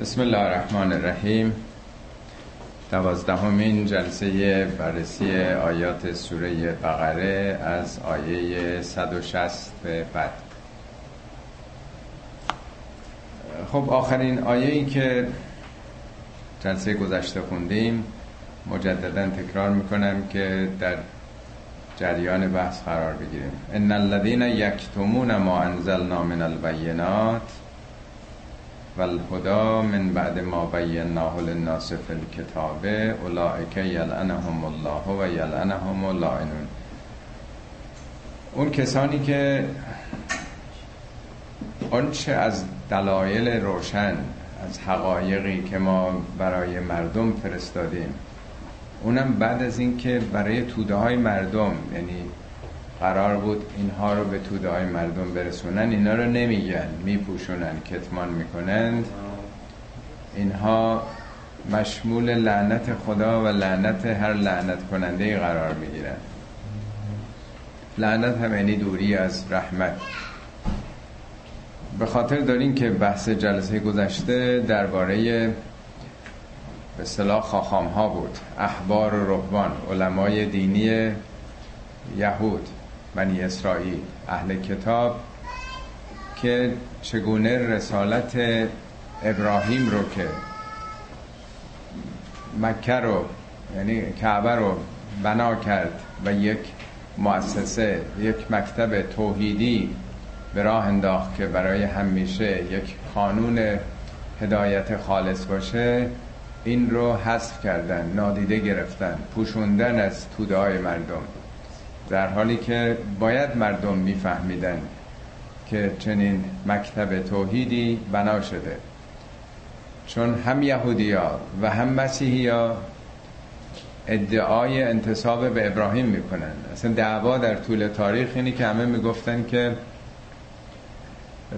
بسم الله الرحمن الرحیم. دوازدهمین جلسه بررسی آیات سوره بقره از آیه 160 به بعد. خب آخرین آیه ای که جلسه گذشته خوندیم مجددا تکرار می‌کنم که در جریان بحث قرار بگیریم. ان الذين یکتمون ما انزلنا من البینات والهدا من بعد ما بیناه للناس فی الكتاب اولئک یلعنهم الله و یلعنهم اللائنون. اون کسانی که آنچه از دلایل روشن از حقایقی که ما برای مردم فرستادیم اونم بعد از اینکه برای توده های مردم یعنی قرار بود اینها رو به توده های مردم برسونن. اینا رو نمیگن میپوشونن کتمان می‌کنند. اینها مشمول لعنت خدا و لعنت هر لعنت کننده قرار می‌گیرن. لعنت هم یعنی دوری از رحمت. به خاطر دارین که بحث جلسه گذشته درباره به صلاح خاخام ها بود. احبار و رهبان علمای دینی یهود. بنی اسرائیل اهل کتاب که چگونه رسالت ابراهیم رو که مکه رو یعنی کعبه رو بنا کرد و یک مؤسسه یک مکتب توحیدی به راه انداخت که برای همیشه یک قانون هدایت خالص باشه این رو حذف کردن نادیده گرفتن پوشوندن از توده های مردم. در حالی که باید مردم میفهمیدن که چنین مکتب توحیدی بنا شده. چون هم یهودی ها و هم مسیحی ها ادعای انتصاب به ابراهیم می‌کنن. اصلا دعوا در طول تاریخ اینی که همه می‌گفتن که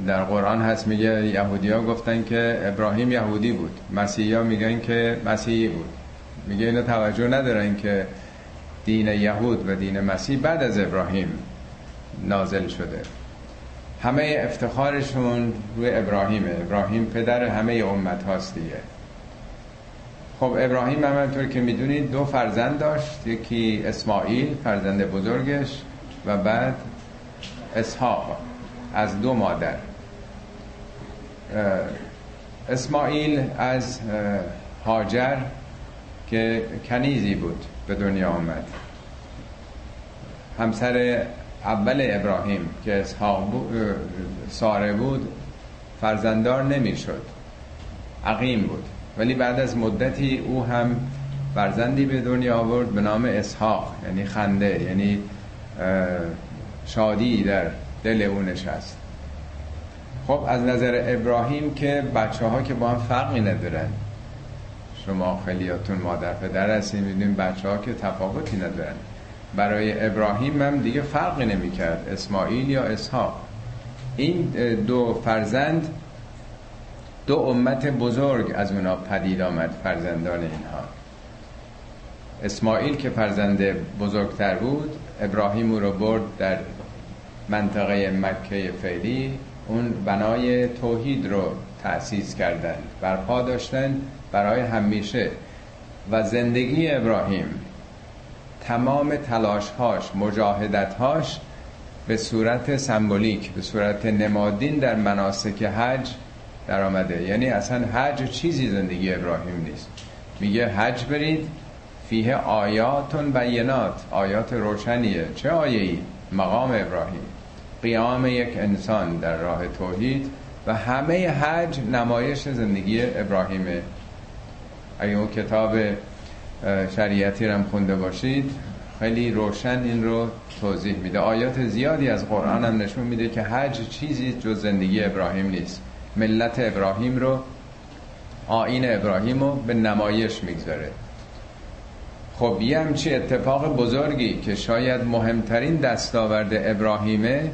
در قرآن هست میگه یهودی ها گفتن که ابراهیم یهودی بود. مسیحی ها میگن که مسیحی بود. میگه اینا توجه ندارن که دین یهود و دین مسیح بعد از ابراهیم نازل شده. همه افتخارشون روی ابراهیمه. ابراهیم پدر همه امت هاست دیگه. خب ابراهیم هم همطور که می‌دونید دو فرزند داشت. یکی اسماعیل فرزند بزرگش و بعد اسحاق از دو مادر. اسماعیل از هاجر که کنیزی بود. به دنیا آمد. همسر اول ابراهیم که اسحاق ساره بود فرزندار نمی‌شد. عقیم بود. ولی بعد از مدتی او هم فرزندی به دنیا آورد به نام اسحاق یعنی خنده یعنی شادی در دل او نشست. خب از نظر ابراهیم که بچه ها که با هم فرقی ندارن. شما خیلیاتون مادر پدر هستین می‌دونیم بچه ها که تفاوتی ندارن. برای ابراهیم هم دیگه فرقی نمی کرد اسماعیل یا اسحاق. این دو فرزند دو امت بزرگ از اونا پدید آمد فرزندان اینها. اسماعیل که فرزند بزرگتر بود ابراهیم او رو برد در منطقه مکه فعلی اون بنای توحید رو تأسیس کردن برپا داشتن برای همیشه و زندگی ابراهیم. تمام تلاشهاش مجاهدتهاش به صورت سمبولیک به صورت نمادین در مناسک حج در آمده یعنی اصلا حج چیزی زندگی ابراهیم نیست. میگه حج برید فیه آیاتون بینات. آیات روشنیه. چه آیه ای؟ مقام ابراهیم. قیام یک انسان در راه توحید و همه حج نمایش زندگی ابراهیمه. اگه اون کتاب شریعتی رو خونده باشید. خیلی روشن این رو توضیح میده. آیات زیادی از قرآن هم نشون میده که حج چیزی جز زندگی ابراهیم نیست. ملت ابراهیم رو آین ابراهیم رو به نمایش می‌گذاره. خب یه همچی اتفاق بزرگی که شاید مهمترین دستاورد ابراهیمه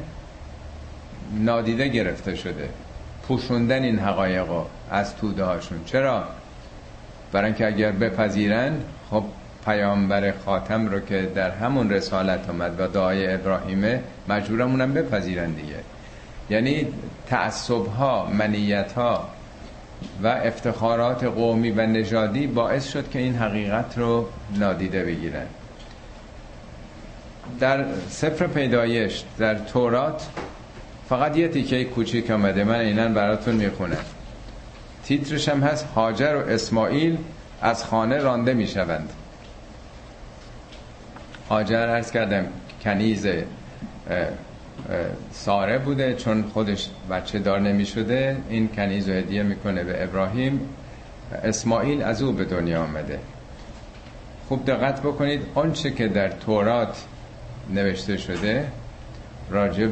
نادیده گرفته شده. پوشوندن این حقایق از توده هاشون. چرا؟ برای اینکه اگر بپذیرن خب پیامبر خاتم رو که در همون رسالت آمد و دعای ابراهیمه مجبورمونم بپذیرن دیگه. یعنی تعصب ها منیت ها و افتخارات قومی و نژادی باعث شد که این حقیقت رو نادیده بگیرن. در سفر پیدایش در تورات فقط یه تیکه کوچیک آمده. من اینا براتون می‌خونم. تیترش هم هست هاجر و اسماعیل از خانه رانده می‌شوند. هاجر ارز کردم کنیز ساره بوده چون خودش بچه دار نمی شده این کنیز رو هدیه می‌کنه به ابراهیم. اسماعیل از او به دنیا آمده. خوب دقت بکنید آنچه که در تورات نوشته شده راجع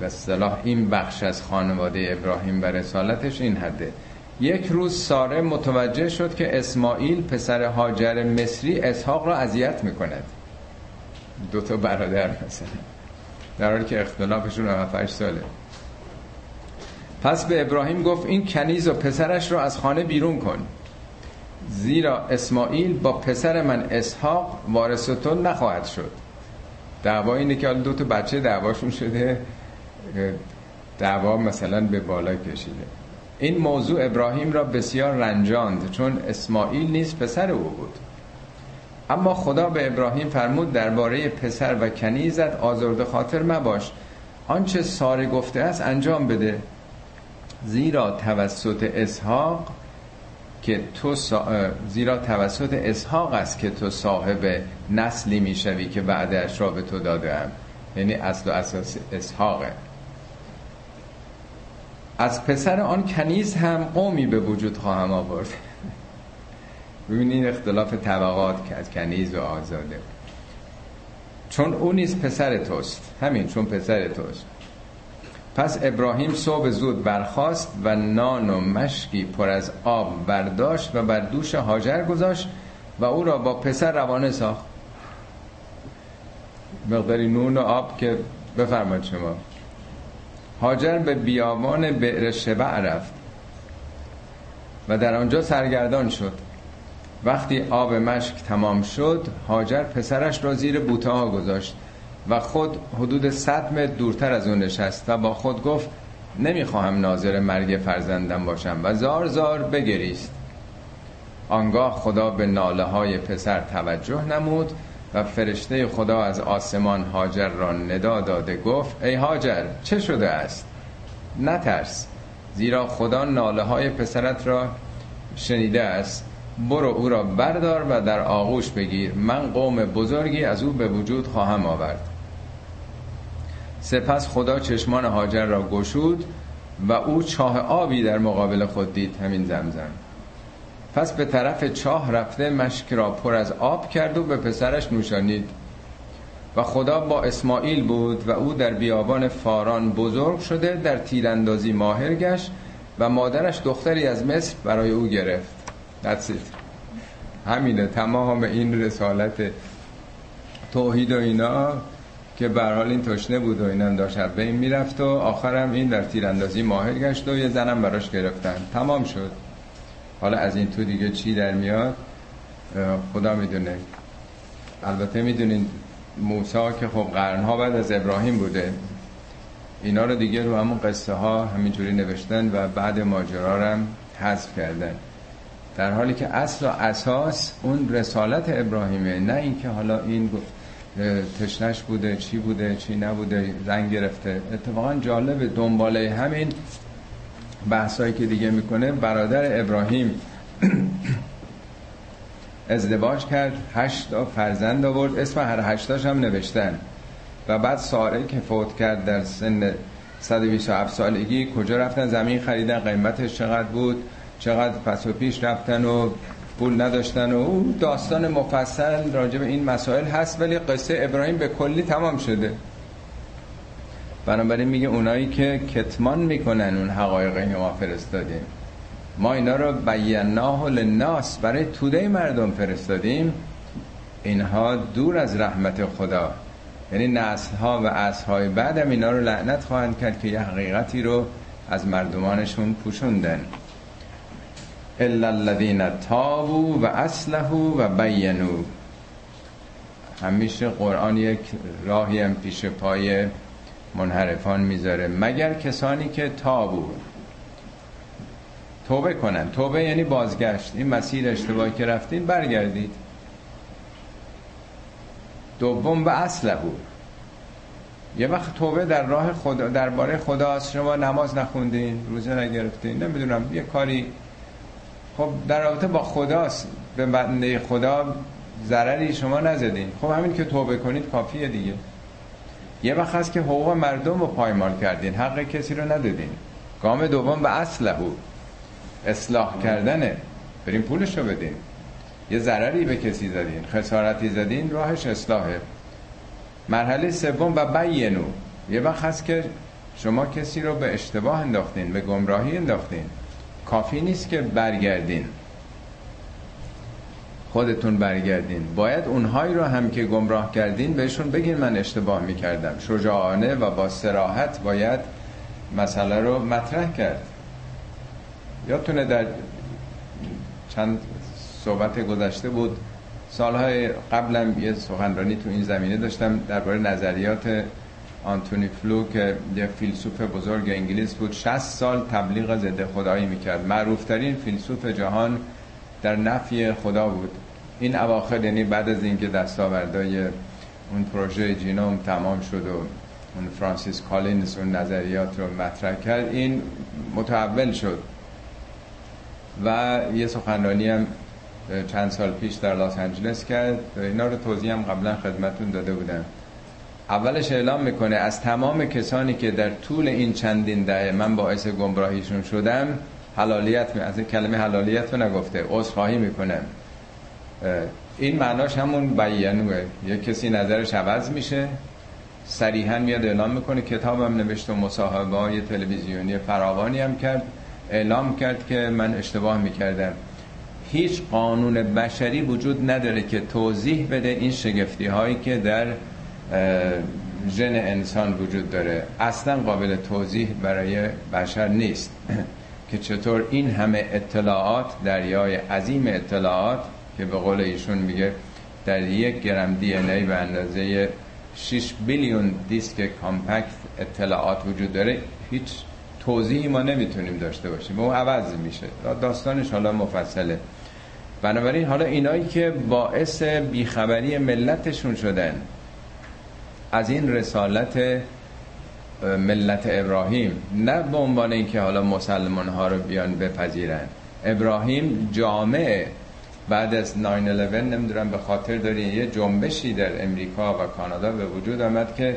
به صلاح این بخش از خانواده ابراهیم و رسالتش این حده. یک روز ساره متوجه شد که اسماعیل پسر هاجر مصری اسحاق را اذیت می‌کند. دو تا برادر مثلا. در حالی که اختلافشون 7 ساله. پس به ابراهیم گفت این کنیز و پسرش رو از خانه بیرون کن. زیرا اسماعیل با پسر من اسحاق وارث تو نخواهد شد. دعوا اینه که دو تا بچه دعواشون شده دعوا مثلا به بالا کشیده. این موضوع ابراهیم را بسیار رنجاند چون اسماعیل نیست پسر او بود. اما خدا به ابراهیم فرمود درباره پسر و کنیزت آزرد خاطر مباش. آنچه ساره گفته است انجام بده. زیرا توسط اسحاق که تو زیرا توسط اسحاق است که تو صاحب نسلی می‌شوی که بعدش را به تو دادم یعنی اصل و اساس اسحاقه. از پسر آن کنیز هم قومی به وجود خواهم آورد. ببینید اختلاف طبقات که از کنیز و آزاده. چون او نیز پسر توست. همین چون پسر توست. پس ابراهیم صبح زود برخاست و نان و مشکی پر از آب برداشت و بر دوش هاجر گذاشت و او را با پسر روانه ساخت. مقداری نون و آب که بفرمایید شما. هاجر به بیابان بئر شبع رفت و در آنجا سرگردان شد. وقتی آب مشک تمام شد هاجر پسرش را زیر بوته ها گذاشت. و خود حدود صد متر دورتر از اون نشست و با خود گفت نمی‌خواهم ناظر مرگ فرزندم باشم و زار زار بگریست. آنگاه خدا به ناله های پسر توجه نمود و فرشته خدا از آسمان هاجر را ندا داده گفت ای هاجر چه شده است؟ نترس زیرا خدا ناله های پسرت را شنیده است. برو او را بردار و در آغوش بگیر. من قوم بزرگی از او به وجود خواهم آورد. سپس خدا چشمان هاجر را گشود و او چاه آبی در مقابل خود دید همین زمزم. پس به طرف چاه رفته مشک را پر از آب کرد و به پسرش نوشانید. و خدا با اسماعیل بود و او در بیابان فاران بزرگ شده در تیراندازی ماهر گشت و مادرش دختری از مصر برای او گرفت. That's it. همینه تمام این رسالت توحید و اینا. که به حال این تشنه بود و اینم داشت به این می‌رفت و آخرم این در تیراندازی ماهر گشت و یه زنم براش گرفتن. تمام شد. حالا از این تو دیگه چی در میاد؟ خدا می‌دونه. البته می‌دونین موسا که خب قرنها بعد از ابراهیم بوده. اینا رو دیگه رو همون قصه ها همینجوری نوشتن و بعد ماجرا هم حذف کردن. در حالی که اصل و اساس اون رسالت ابراهیمه نه اینکه حالا این تشنش بوده چی بوده چی نبوده رنگ گرفته. اتفاقا جالب دنباله همین بحثایی که دیگه می‌کنه برادر ابراهیم ازدواج کرد هشت فرزند آورد. اسم هر هشتاش هم نوشتن. و بعد ساره که فوت کرد در سن 127 سالگی کجا رفتن؟ زمین خریدن قیمتش چقدر بود؟ چقدر پس و پیش رفتن؟ و پول نداشتن و داستان مفصل راجع به این مسائل هست ولی قصه ابراهیم به کلی تمام شده. بنابراین میگه اونایی که کتمان می‌کنن اون حقایقی ما فرستادیم. ما اینا رو بیناه للناس برای توده مردم فرستادیم. اینها دور از رحمت خدا. یعنی نسل ها و عصر های بعدم اینا رو لعنت خواهند کرد که یه حقیقتی رو از مردمانشون پوشوندن. الا الذين تابوا و اصلحوا و بینوا. همیشه قرآن یک راهی هم پیش پای منحرفان می‌ذاره. مگر کسانی که تابو. توبه کنن. توبه یعنی بازگشت. این مسیر اشتباهی که رفتین برگردید. دوم به اصله یه وقت توبه در راه خدا درباره خداست. شما نماز نخوندین روزه نگرفتین. نمی‌دونم یه کاری خب در رابطه با خداست. به بنده خدا ضرری شما نزدین. خب همین که توبه کنید کافیه دیگه. یه وقت هست که حقوق مردم رو پایمال کردین. حق کسی رو ندادین. گام دوم به اصله اصلاح کردنه. بریم پولش رو بدین. یه ضرری به کسی زدین. خسارتی زدین راهش اصلاحه. مرحله سوم و بینو یه وقت هست که شما کسی رو به اشتباه انداختین به گمراهی انداختین. کافی نیست که برگردین. خودتون برگردین. باید اونهایی رو هم که گمراه کردین بهشون بگین من اشتباه می‌کردم. شجاعانه و با سراحت باید مسئله رو مطرح کرد. یادتونه در چند صحبت گذشته بود سالهای قبلم یه سخنرانی تو این زمینه داشتم درباره نظریات آنتونی فلو که یه فیلسوف بزرگ انگلیس بود 60 سال تبلیغ ضد خدایی می‌کرد. معروفترین فیلسوف جهان در نفی خدا بود. این اواخر یعنی بعد از اینکه دستاوردهای اون پروژه جینوم تمام شد و اون فرانسیس کالینز اون نظریات رو مطرح کرد این متحول شد. و یه سخنرانی هم چند سال پیش در لاس آنجلس کرد. اینا رو توضیح هم قبلا خدمتون داده بودم. اولش اعلام می‌کنه از تمام کسانی که در طول این چندین دهه من باعث گمراهیشون شدم حلالیت می... از کلمه حلالیت رو نگفته عذرخواهی می‌کنم. این معناش همون بیانوه. یه کسی نظرش عوض میشه صریحا میاد اعلام می‌کنه کتابم نوشت و مصاحبه های تلویزیونی فراوانی هم کرد. اعلام کرد که من اشتباه می‌کردم. هیچ قانون بشری وجود نداره که توضیح بده این شگفتی هایی که در ژن انسان وجود داره. اصلا قابل توضیح برای بشر نیست. که چطور این همه اطلاعات دریای عظیم اطلاعات که به قول ایشون میگه در یک گرم دی ای به اندازه 6 بیلیون دیسک کامپکت اطلاعات وجود داره هیچ توضیحی ما نمی‌تونیم داشته باشیم. و عوض میشه. داستانش حالا مفصله. بنابراین حالا اینایی که باعث بیخبری ملتشون شدن از این رسالت ملت ابراهیم. نه به عنوان اینکه حالا مسلمان ها رو بیان بپذیرن. ابراهیم جامعه بعد از 9-11 نمی‌دونم به خاطر داری یه جنبشی در امریکا و کانادا به وجود آمد که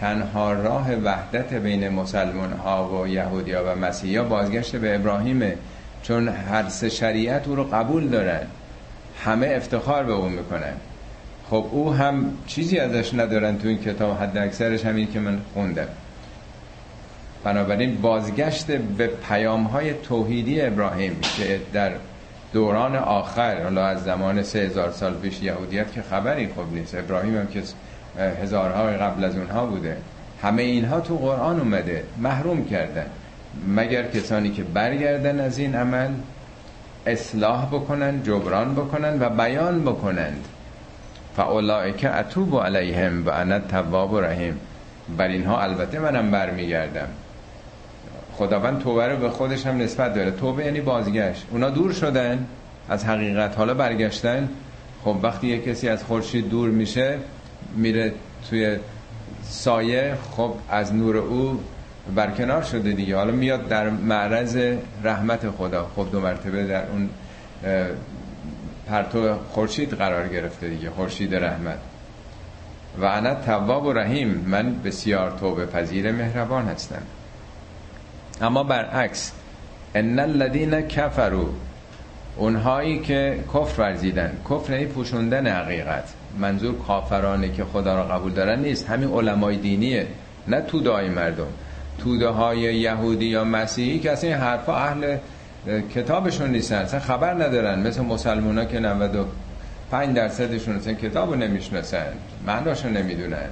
تنها راه وحدت بین مسلمان ها و یهودیا و مسیحا بازگشت به ابراهیمه. چون هر سه شریعت او رو قبول دارن. همه افتخار به اون می‌کنن. خب او هم چیزی ازش ندارن تو این کتاب حد اکثرش همین که من خوندم. بنابراین بازگشت به پیام های توحیدی ابراهیم که در دوران آخر حالا از زمان سه هزار سال پیش یهودیت که خبری خوب نیست ابراهیم هم که هزارها قبل از اونها بوده همه اینها تو قرآن اومده محروم کردن. مگر کسانی که برگردن از این عمل اصلاح بکنن جبران بکنن و بیان بکنند. که اتوب علیهم و انا تواب و رحیم بر اینها البته منم برمیگردم. خداوند توبه رو به خودش هم نسبت داره. توبه یعنی بازگشت. اونا دور شدن از حقیقت حالا برگشتن. خب وقتی یه کسی از خورشید دور میشه میره توی سایه خب از نور او برکنار شده دیگه. حالا میاد در معرض رحمت خدا. خب دو مرتبه در اون پرتو خورشید قرار گرفته دیگه خورشید رحمت. و انا تواب و رحیم من بسیار توبه پذیر مهربان هستم. اما برعکس ان الذين کفروا اونهایی که کفر ورزیدن کفر یعنی پوشوندن حقیقت. منظور کافرانه که خدا را قبول دارن نیست همین علمای دینیه نه تو دای مردم. توده های یهودی یا مسیحی که اصلا این حرفا اهل کتابشون نیستن. اصلا خبر ندارن. مثل مسلمان ها که 95 درصدشون اصلا کتاب رو نمی‌شناسن. معناشو نمی‌دونن.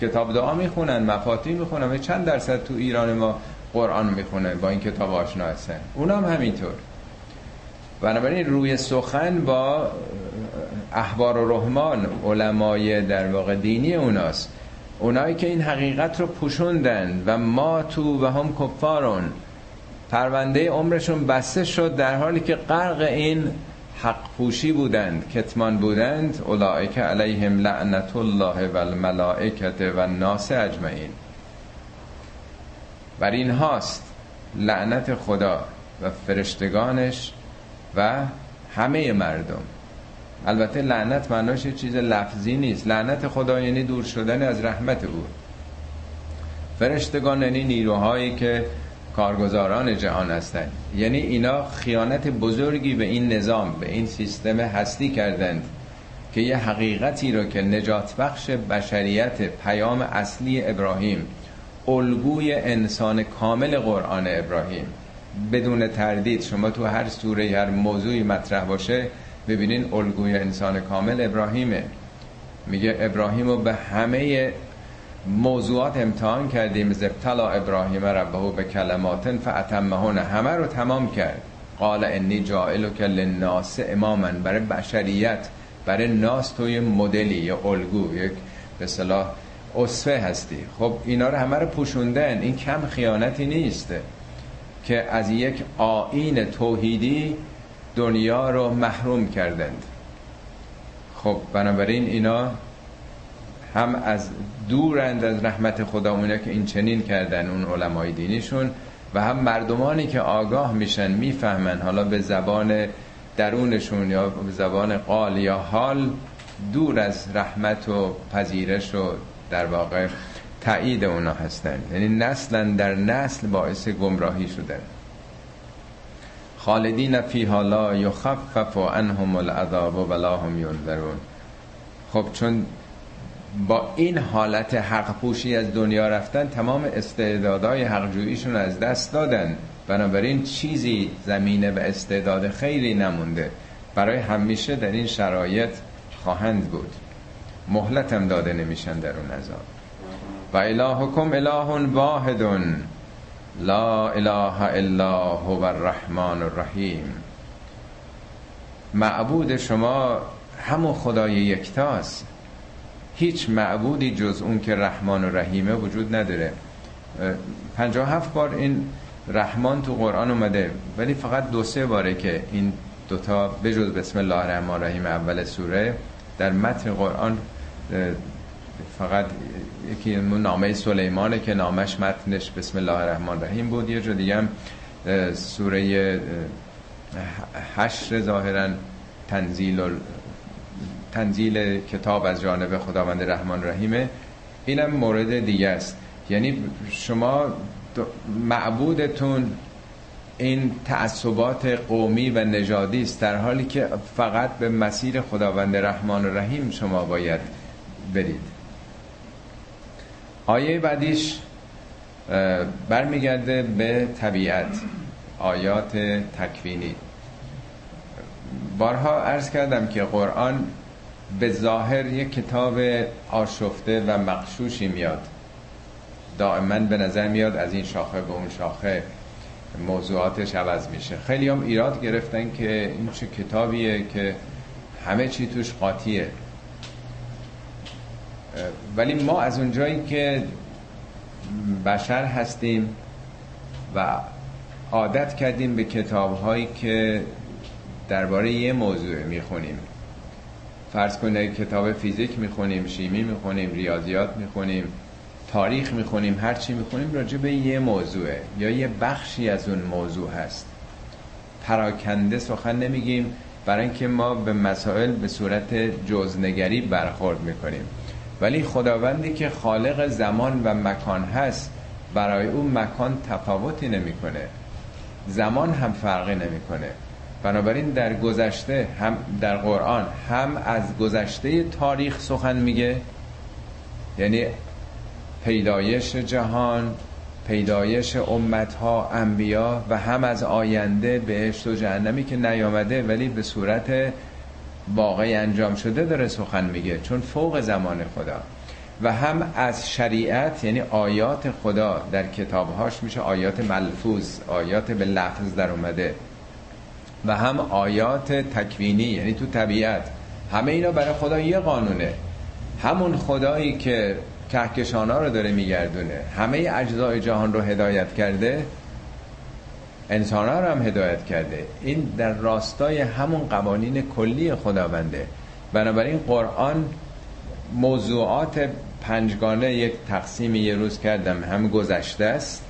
کتاب دعا می‌خونن مفاتی می‌خونن و چند درصد تو ایران ما قرآن می‌خونن با این کتاب آشنا هستن. اونام همینطور. بنابراین روی سخن با احبار و رحمان علمای در واقع دینی اوناست. اونایی که این حقیقت رو پوشوندن و ما تو و هم کفارون پرونده عمرشون بسته شد در حالی که غرق این حق پوشی بودند کتمان بودند اولئک علیهم لعنت الله و الملائکت و ناس اجمعین. بر این هاست لعنت خدا و فرشتگانش و همه مردم. البته لعنت معناش چیز لفظی نیست. لعنت خدا یعنی دور شدن از رحمت او. فرشتگان یعنی نیروهایی که کارگزاران جهان هستند. یعنی اینا خیانت بزرگی به این نظام به این سیستم هستی کردند که یه حقیقتی رو که نجات بخش بشریت پیام اصلی ابراهیم الگوی انسان کامل قرآن ابراهیم. بدون تردید شما تو هر سوره هر موضوعی مطرح باشه ببینین الگوی انسان کامل ابراهیمه. میگه ابراهیم رو به همه موضوعات امتحان کردیم زبتلا ابراهیم ربه به کلمات فعتمهونه همه رو تمام کرد. قال انی جائل که للناس اماما برای بشریت برای ناس توی مدلی یا الگو یک به صلاح اصفه هستی. خب اینا رو همه رو پوشوندن. این کم خیانتی نیست که از یک آین توحیدی دنیا رو محروم کردند. خب بنابراین اینا هم از دورند از رحمت خدا اونه که این چنین کردن اون علمای دینیشون و هم مردمانی که آگاه میشن می‌فهمن. حالا به زبان درونشون یا به زبان قال یا حال دور از رحمت و پذیرش و در واقع تایید اونا هستن. یعنی نسلا در نسل باعث گمراهی شدن. خالدین فیها لا یخفف عنهم العذاب ولا هم ینذرون خب چون با این حالت حق پوشی از دنیا رفتن تمام استعدادهای حقجوییشون از دست دادن. بنابراین چیزی زمینه و استعداد خیلی نمونده. برای همیشه در این شرایط خواهند بود. مهلت هم داده نمیشن در اون عذاب. و الهکم اله واحد لا اله الا هو الرحمن الرحیم. معبود شما همون خدای یکتاست هیچ معبودی جز اون که رحمان و رحیمه وجود نداره. پنجاه هفت بار این رحمان تو قرآن اومده ولی فقط دو سه باره که این دوتا بجز بسم الله الرحمن الرحیم اول سوره در متن قرآن فقط یکی نامه سلیمانه که نامش متنش بسم الله الرحمن الرحیم بود. یه جا دیگه هم سوره حشر ظاهرا تنزیل تنزیل کتاب از جانب خداوند رحمان رحیمه. اینم مورد دیگه است. یعنی شما معبودتون این تعصبات قومی و نژادی است در حالی که فقط به مسیر خداوند رحمان و رحیم شما باید برید. آیه بعدیش برمیگرده به طبیعت آیات تکوینی. بارها عرض کردم که قرآن به ظاهر یک کتاب آشفته و مقشوشی میاد. دائما به نظر میاد از این شاخه به اون شاخه موضوعاتش عوض میشه. خیلی هم ایراد گرفتن که این چه کتابیه که همه چی توش قاطیه. ولی ما از اونجایی که بشر هستیم و عادت کردیم به کتاب هایی که درباره یه موضوع می‌خونیم. فرض کنید کتاب فیزیک می‌خونیم شیمی می‌خونیم ریاضیات می‌خونیم تاریخ می‌خونیم هر چی می‌خونیم راجع به یه موضوعه یا یه بخشی از اون موضوع هست. پراکنده سخن نمیگیم برای اینکه ما به مسائل به صورت جزنگری برخورد می‌کنیم. ولی خداوندی که خالق زمان و مکان هست برای اون مکان تفاوتی نمی‌کنه. زمان هم فرقی نمی‌کنه. بنابراین در گذشته هم در قرآن هم از گذشته تاریخ سخن میگه. یعنی پیدایش جهان پیدایش امتها انبیا و هم از آینده بهشت و جهنمی که نیامده ولی به صورت واقعی انجام شده داره سخن میگه. چون فوق زمان خدا. و هم از شریعت یعنی آیات خدا در کتابهاش میشه آیات ملفوظ آیات به لفظ در اومده. و هم آیات تکوینی یعنی تو طبیعت. همه اینا برای خدا یه قانونه. همون خدایی که کهکشان رو داره میگردونه. همه اجزای جهان رو هدایت کرده انسان ها رو هم هدایت کرده. این در راستای همون قوانین کلی خداونده. بنابراین قرآن موضوعات پنجگانه یک تقسیم یه روز کردم. هم گذشته است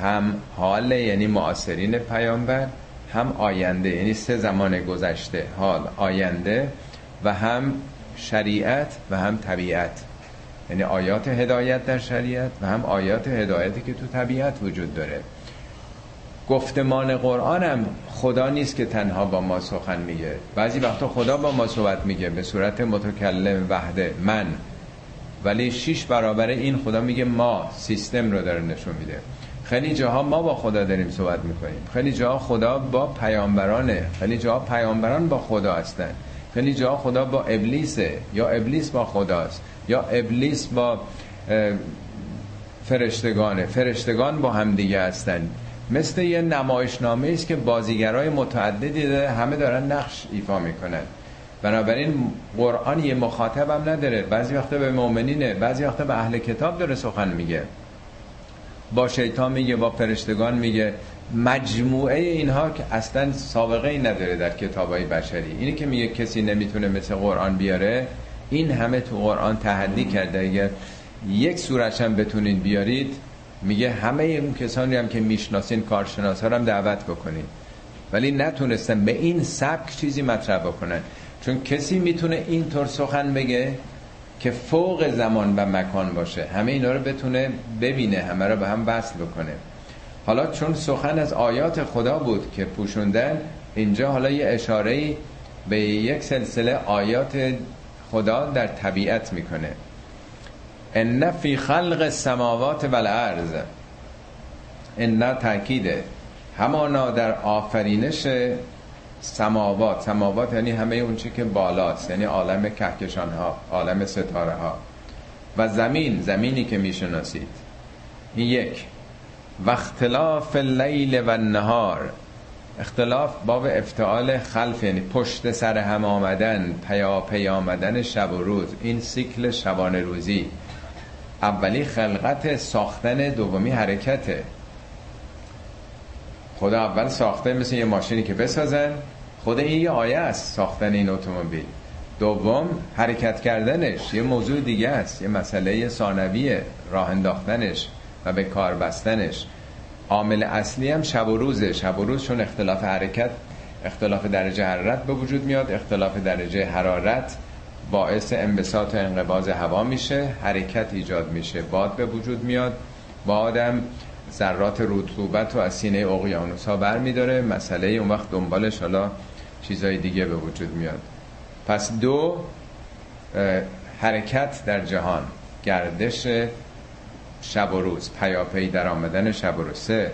هم حال یعنی معاصرین پیامبر. هم آینده یعنی سه زمان گذشته حال آینده و هم شریعت و هم طبیعت. یعنی آیات هدایت در شریعت و هم آیات هدایتی که تو طبیعت وجود داره. گفتمان قرآن هم خدا نیست که تنها با ما سخن میگه. بعضی وقتا خدا با ما صحبت میگه به صورت متکلم وحده من. ولی شیش برابر این خدا میگه ما سیستم رو داره نشون میده. خیلی جاها ما با خدا داریم صحبت می‌کنیم. خیلی جاها خدا با پیامبرانه. خیلی جاها پیامبران با خدا هستن. خیلی جاها خدا با ابلیسه. یا ابلیس با خداست. یا ابلیس با فرشتگانه. فرشتگان با هم دیگه هستن. مثل یه نمایشنامه است که بازیگرای متعددی داره همه دارن نقش ایفا می‌کنن. بنابراین قرآن یه مخاطب هم نداره. بعضی وقتا به مؤمنینه بعضی وقتا به اهل کتاب داره سخن میگه. با شیطان میگه با فرشتگان میگه. مجموعه اینها که اصلا سابقه ای نداره در کتاب های بشری. اینی که میگه کسی نمی‌تونه مثل قرآن بیاره این همه تو قرآن تحدی کرده. اگر یک سورش هم بتونید بیارید میگه همه اون کسانی هم که می‌شناسین کارشناس ها هم دعوت بکنید ولی نتونستن به این سبک چیزی مطرح بکنن. چون کسی می‌تونه اینطور سخن بگه که فوق زمان و مکان باشه. همه اینا رو بتونه ببینه همه رو به هم وصل بکنه. حالا چون سخن از آیات خدا بود که پوشوندن اینجا حالا یه اشاره به یک سلسله آیات خدا در طبیعت می‌کنه. ان فی خلق السماوات والارض. ان تاکیده. همانا در آفرینش سماوات. سماوات یعنی همه اون چی که بالاست یعنی عالم کهکشان ها عالم ستاره ها و زمین زمینی که می‌شناسید. این یک. و اختلاف اللیل و النهار. اختلاف باب افتعال خلف یعنی پشت سر هم آمدن پیا پی آمدن شب و روز. این سیکل شبانه روزی. اولی خلقت ساختن دومی حرکته خدا اول ساخته مثل یه ماشینی که بسازن. خود این یه آیه است ساختن این اتومبیل. دوم حرکت کردنش یه موضوع دیگه است یه مسئله ثانویه راه انداختنش و به کار بستنش. عامل اصلی هم شب و روزه. شب و روز چون اختلاف حرکت اختلاف درجه حرارت به وجود میاد اختلاف درجه حرارت باعث انبساط و انقباض هوا میشه حرکت ایجاد میشه باد به وجود میاد. بادم ذرات رطوبت و از سینه اقیانوس ها بر میداره مسئله اون وقت دنبالش حالا چیزای دیگه به وجود میاد. پس دو حرکت در جهان گردش شب و روز پیاپی در آمدن شب و روز. سه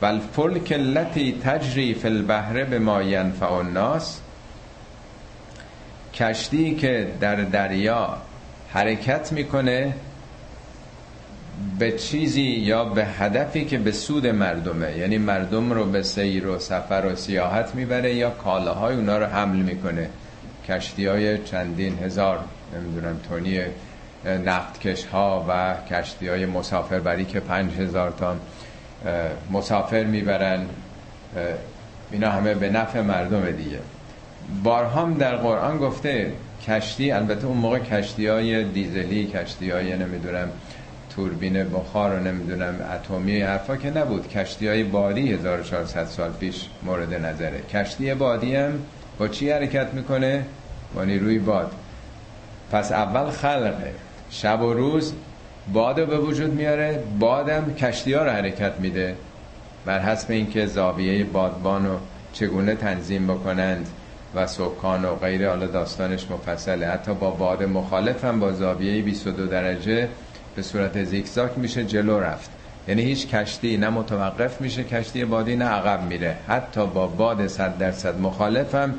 بل فلک لتی تجری فی به ما ینفع الناس. کشتی که در دریا حرکت می‌کنه به چیزی یا به هدفی که به سود مردمه. یعنی مردم رو به سیر و سفر و سیاحت می‌بره یا کالاهای اونا رو حمل می‌کنه. کشتی های چندین هزار نمی‌دونم تونی نفتکش ها و کشتی های مسافربری که پنج هزار تا مسافر می‌برن. اینا همه به نفع مردم دیگه. بارهام در قرآن گفته کشتی البته اون موقع کشتی های دیزلی کشتی های نمی‌دونم توربین بخار رو نمی‌دونم اتمی حرفا که نبود. کشتی های بادی 1400 سال پیش مورد نظره. کشتی بادی هم با چی حرکت می‌کنه؟ با نیروی باد. پس اول خلقه. شب و روز باد رو به وجود میاره. بادم کشتی ها رو حرکت میده. بر حسب اینکه زاویه بادبان رو چگونه تنظیم بکنند و سکان و غیر حالا داستانش مفصله. حتی با باد مخالف هم با زاویه 22 درجه به صورت زیگزاگ میشه جلو رفت. یعنی هیچ کشتی نه متوقف میشه کشتی بادی نه عقب میره. حتی با باد 100 درصد مخالف هم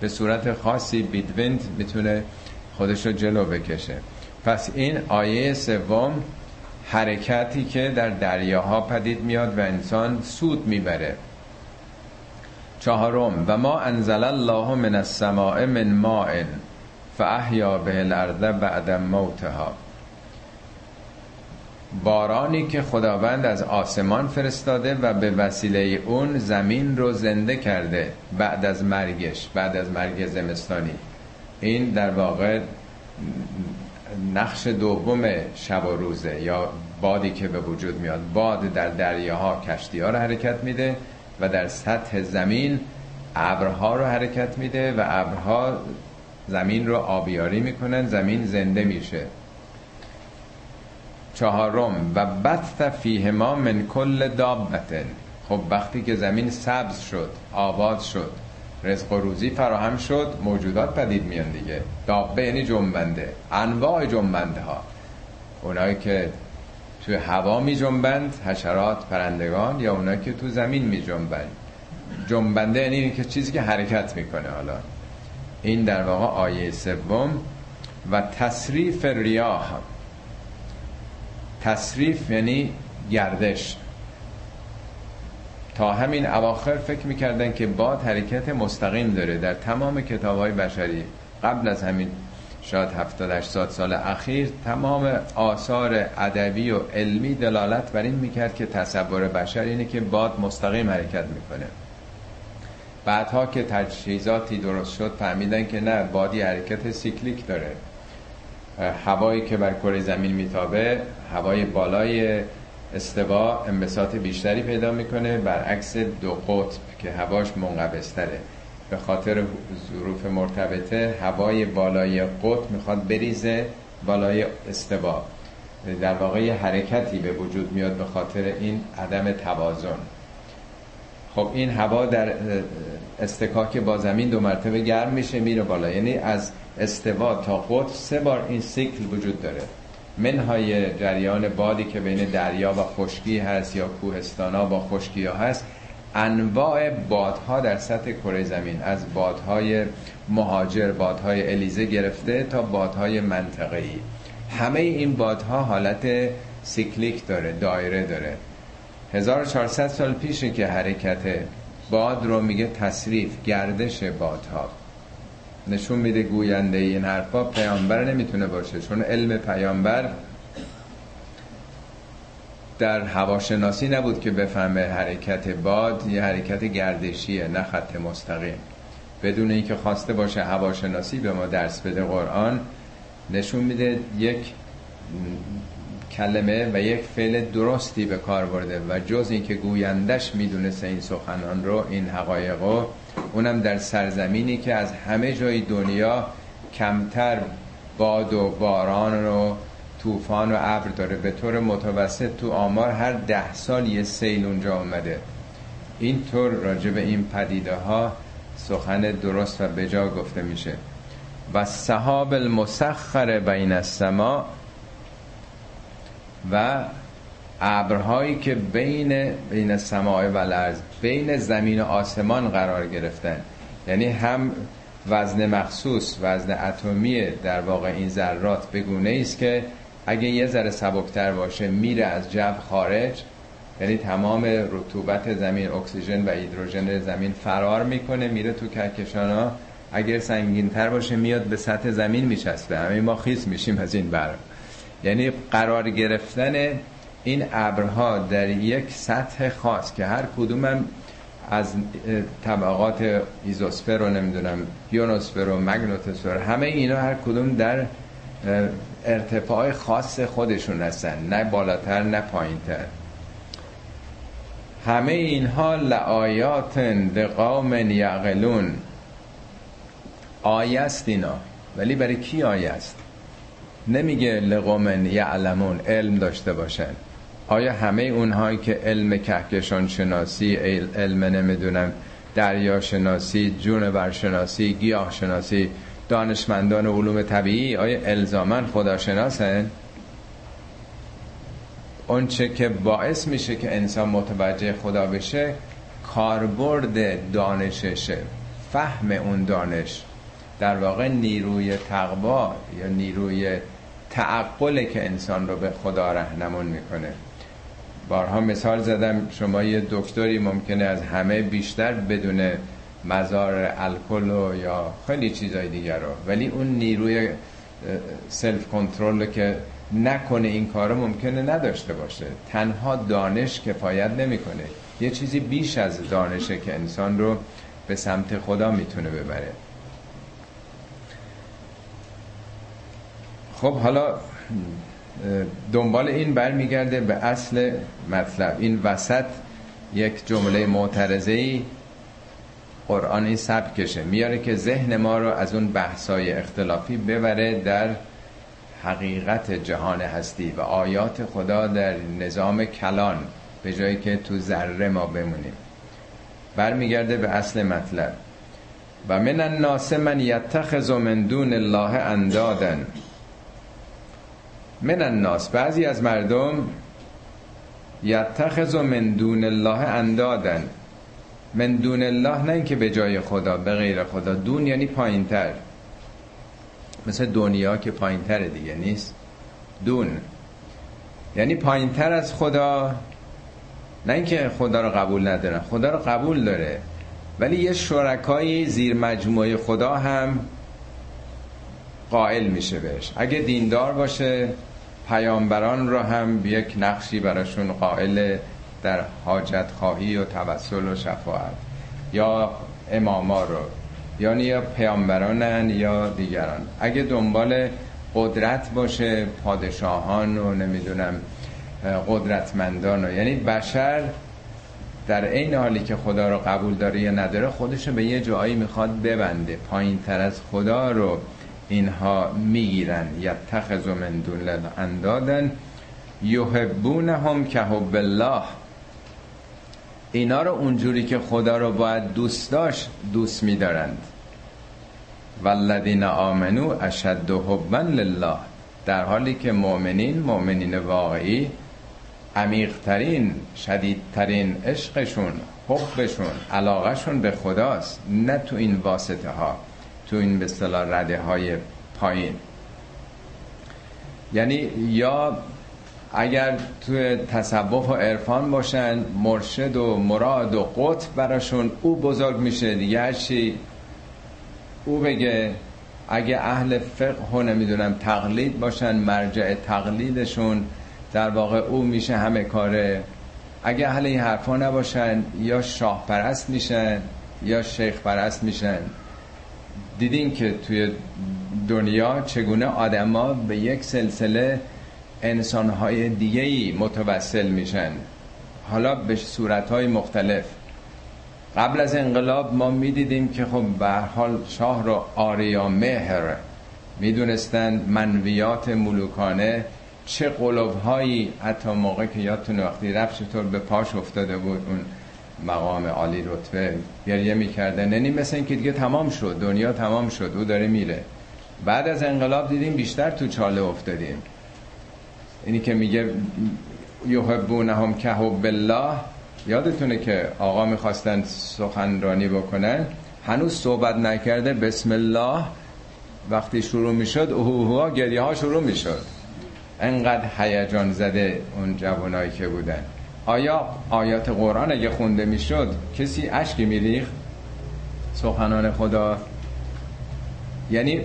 به صورت خاصی بیدویند می‌تونه خودش رو جلو بکشه. پس این آیه سوم حرکتی که در دریاها پدید میاد و انسان سود می‌بره. چهارم و ما انزل الله من السماء من ماء فاحیا به الارض بعد موتها. بارانی که خداوند از آسمان فرستاده و به وسیله اون زمین رو زنده کرده بعد از مرگش بعد از مرگ زمستانی. این در واقع نقش دوم شب و روزه یا بادی که به وجود میاد. باد در دریاها کشتی ها رو حرکت میده و در سطح زمین ابرها رو حرکت میده و ابرها زمین رو آبیاری می‌کنن زمین زنده میشه. چهارم. و بث فیهما من کل دابتن. خب وقتی که زمین سبز شد آباد شد رزق و روزی فراهم شد موجودات پدید میان دیگه. دابه یعنی جنبنده. انواع جنبنده ها اونایی که توی هوا می جنبند حشرات پرندگان یا اونایی که تو زمین می جنبند. جنبنده یعنی که چیزی که حرکت می‌کنه حالا. این در واقع آیه سوم. و تصریف ریاح. تصریف یعنی گردش. تا همین اواخر فکر می‌کردن که باد حرکت مستقیم داره. در تمام کتاب های بشری قبل از همین شاید 70 80 سال اخیر تمام آثار ادبی و علمی دلالت بر این می‌کرد که تصور بشر اینه که باد مستقیم حرکت می‌کنه. بعدها که تجهیزاتی درست شد فهمیدن که نه بادی حرکت سیکلیک داره. هوایی که بر کره زمین میتابه هوای بالای استوا انبساط بیشتری پیدا می‌کنه برعکس دو قطب که هواش منقبستره به خاطر ظروف مرتبطه هوای بالای قطب می‌خواد بریزه بالای استوا. در واقع حرکتی به وجود میاد به خاطر این عدم توازن. خب این هوا در استکاک با زمین دو مرتبه گرم میشه میره بالا. یعنی از استوا تا قطب سه بار این سیکل وجود داره. منهای جریان بادی که بین دریا و خشکی هست یا کوهستانا با خشکی ها هست انواع بادها در سطح کره زمین از بادهای مهاجر بادهای الیزه گرفته تا بادهای منطقه‌ای. همه این بادها حالت سیکلیک داره دایره داره. 1400 سال پیشه که حرکت باد رو میگه تصریف گردش بادها. نشون میده گوینده این حرفا پیامبر نمی‌تونه باشه. چون علم پیامبر در هواشناسی نبود که بفهمه حرکت باد یه حرکت گردشیه نه خط مستقیم. بدون اینکه خواسته باشه هواشناسی به ما درس بده قرآن نشون میده یک کلمه و یک فعل درستی به کار برده و جز اینکه گویندش می‌دونسته این سخنان رو این حقایق رو اونم در سرزمینی که از همه جای دنیا کمتر باد و باران رو طوفان و ابر داره. به طور متوسط تو آمار هر ده سال یه سیل اونجا اومده. اینطور راجع به این پدیده ها سخن درست و بجا گفته میشه. و صحاب المسخر بین السما و ابرهایی که بین بین سماع و الارض بین زمین و آسمان قرار گرفتن. یعنی هم وزن مخصوص وزن اتمی در واقع این ذرات بگونه است که اگه یه ذره سبکتر باشه میره از جو خارج. یعنی تمام رطوبت زمین اکسیژن و هیدروژن زمین فرار می‌کنه میره تو کهکشان ها. اگر سنگین تر باشه میاد به سطح زمین میچسبه. همه ما خیس میشیم از این بر. یعنی قرار گرفتن این ابرها در یک سطح خاص که هر کدومم از طبقات ایزوسفر رو نمی‌دونم یونوسفر و مگنوتوسفر همه اینا هر کدوم در ارتفاع خاص خودشون هستن نه بالاتر نه پایینتر. همه اینها لعایات لقوم یعقلون. آیه است اینا. ولی برای کی آیه است؟ نمیگه لقوم یعلمون علم داشته باشن. آیا همه اونهایی که علم کهکشان شناسی علم نمی‌دونم دریا شناسی جون شناسی گیاه شناسی دانشمندان علوم طبیعی آیا الزامن خداشناسن؟ اونچه که باعث میشه که انسان متوجه خدا بشه کاربرد دانششه فهم اون دانش. در واقع نیروی تقوا یا نیروی تعقله که انسان رو به خدا رهنمون می‌کنه. بارها مثال زدم شما یه دکتری ممکنه از همه بیشتر بدون مزار الکل و یا خیلی چیزای دیگر رو. ولی اون نیروی سلف کنترل که نکنه این کارو ممکنه نداشته باشه. تنها دانش کفایت نمی‌کنه. یه چیزی بیش از دانشه که انسان رو به سمت خدا می‌تونه ببره. خب حالا دنبال این برمیگرده به اصل مطلب. این وسط یک جمله معترضه ای قرآنی کشه. میاره که ذهن ما رو از اون بحثای اختلافی ببره در حقیقت جهان هستی و آیات خدا در نظام کلان به جایی که تو ذره ما بمونیم. برمیگرده به اصل مطلب. و من الناس من یتخذ من دون الله اندادن من الناس. بعضی از مردم یتخذ من دون الله اندادن. من دون الله نه اینکه به جای خدا به غیر خدا. دون یعنی پایینتر. مثل دنیا که پایینتر دیگه نیست؟ دون. یعنی پایینتر از خدا. نه اینکه خدا رو قبول ندارن خدا رو قبول داره. ولی یه شرکایی زیر مجموعه خدا هم قائل میشه بهش. اگه دیندار باشه پیامبران رو هم یک نقشی براشون قائل در حاجت خواهی و توسل و شفاعت یا اماما رو یعنی یا پیامبرانن یا دیگران. اگه دنبال قدرت باشه پادشاهان و نمی‌دونم قدرتمندان و یعنی بشر در این حالی که خدا رو قبول داره یا نداره خودش به یه جایی می‌خواد ببنده. پایین تر از خدا رو اینها می‌گیرن. یتخذ من دون اندادن. یحبونهم که حب الله. اینا رو اونجوری که خدا رو باید دوست داشت دوست میدارند. والذین آمنو اشد حبا لله. در حالی که مؤمنین مؤمنین واقعی عمیقترین شدیدترین عشقشون حبشون علاقهشون به خداست نه تو این واسطه ها تو این به اصطلاح رده های پایین. یعنی یا اگر توی تصوف و عرفان باشن مرشد و مراد و قطب براشون او بزرگ میشه دیگه هرچی او بگه اگه اهل فقه و نمی‌دونم تقلید باشن مرجع تقلیدشون در واقع او میشه همه کاره. اگه اهل این حرفا نباشن یا شاه پرست میشن یا شیخ پرست میشن. دیدین که توی دنیا چگونه آدما به یک سلسله انسانهای دیگه ای متوسل میشن. حالا به صورتهای مختلف. قبل از انقلاب ما می‌دیدیم که خب به حال شاه رو آریا مهر می‌دونستن منویات ملوکانه چه قلوبهایی حتی موقع که یادتون وقتی رفت چطور به پاش افتاده بود اون مقام عالی رتبه گریه می‌کردن یعنی مثل این که دیگه تمام شد. دنیا تمام شد. او داره میره. بعد از انقلاب دیدیم بیشتر تو چاله افتادیم. اینی که میگه یحبونهم که بالله یادتونه که آقا می‌خواستن سخنرانی بکنن. هنوز صحبت نکرده بسم الله. وقتی شروع می‌شد اوه گریه ها شروع می‌شد. انقدر هیجان زده اون جوانایی که بودن. آیا آیات قرآن اگه خونده می‌شد کسی اشکی میریخت؟ سخنان خدا. یعنی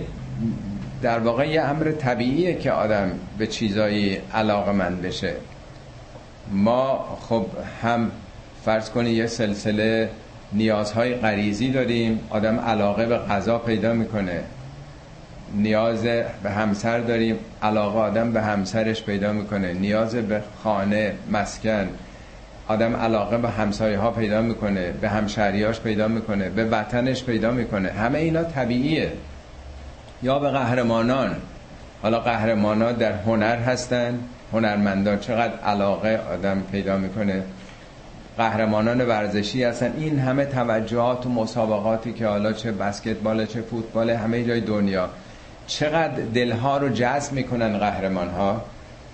در واقع یه امر طبیعیه که آدم به چیزایی علاقه من بشه. ما خب هم فرض کنی یه سلسله نیازهای غریزی داریم آدم علاقه به غذا پیدا می‌کنه. نیاز به همسر داریم علاقه آدم به همسرش پیدا می‌کنه. نیاز به خانه مسکن. آدم علاقه به همسایه ها پیدا می‌کنه به همشهریاش پیدا می‌کنه به وطنش پیدا می‌کنه. همه اینا طبیعیه. یا به قهرمانان. حالا قهرمانان در هنر هستن. هنرمندان چقدر علاقه آدم پیدا می‌کنه. قهرمانان ورزشی هستن. این همه توجهات و مسابقاتی که حالا چه بسکتبال چه فوتبال همه جای دنیا. چقدر دلها رو جذب می‌کنن قهرمان ها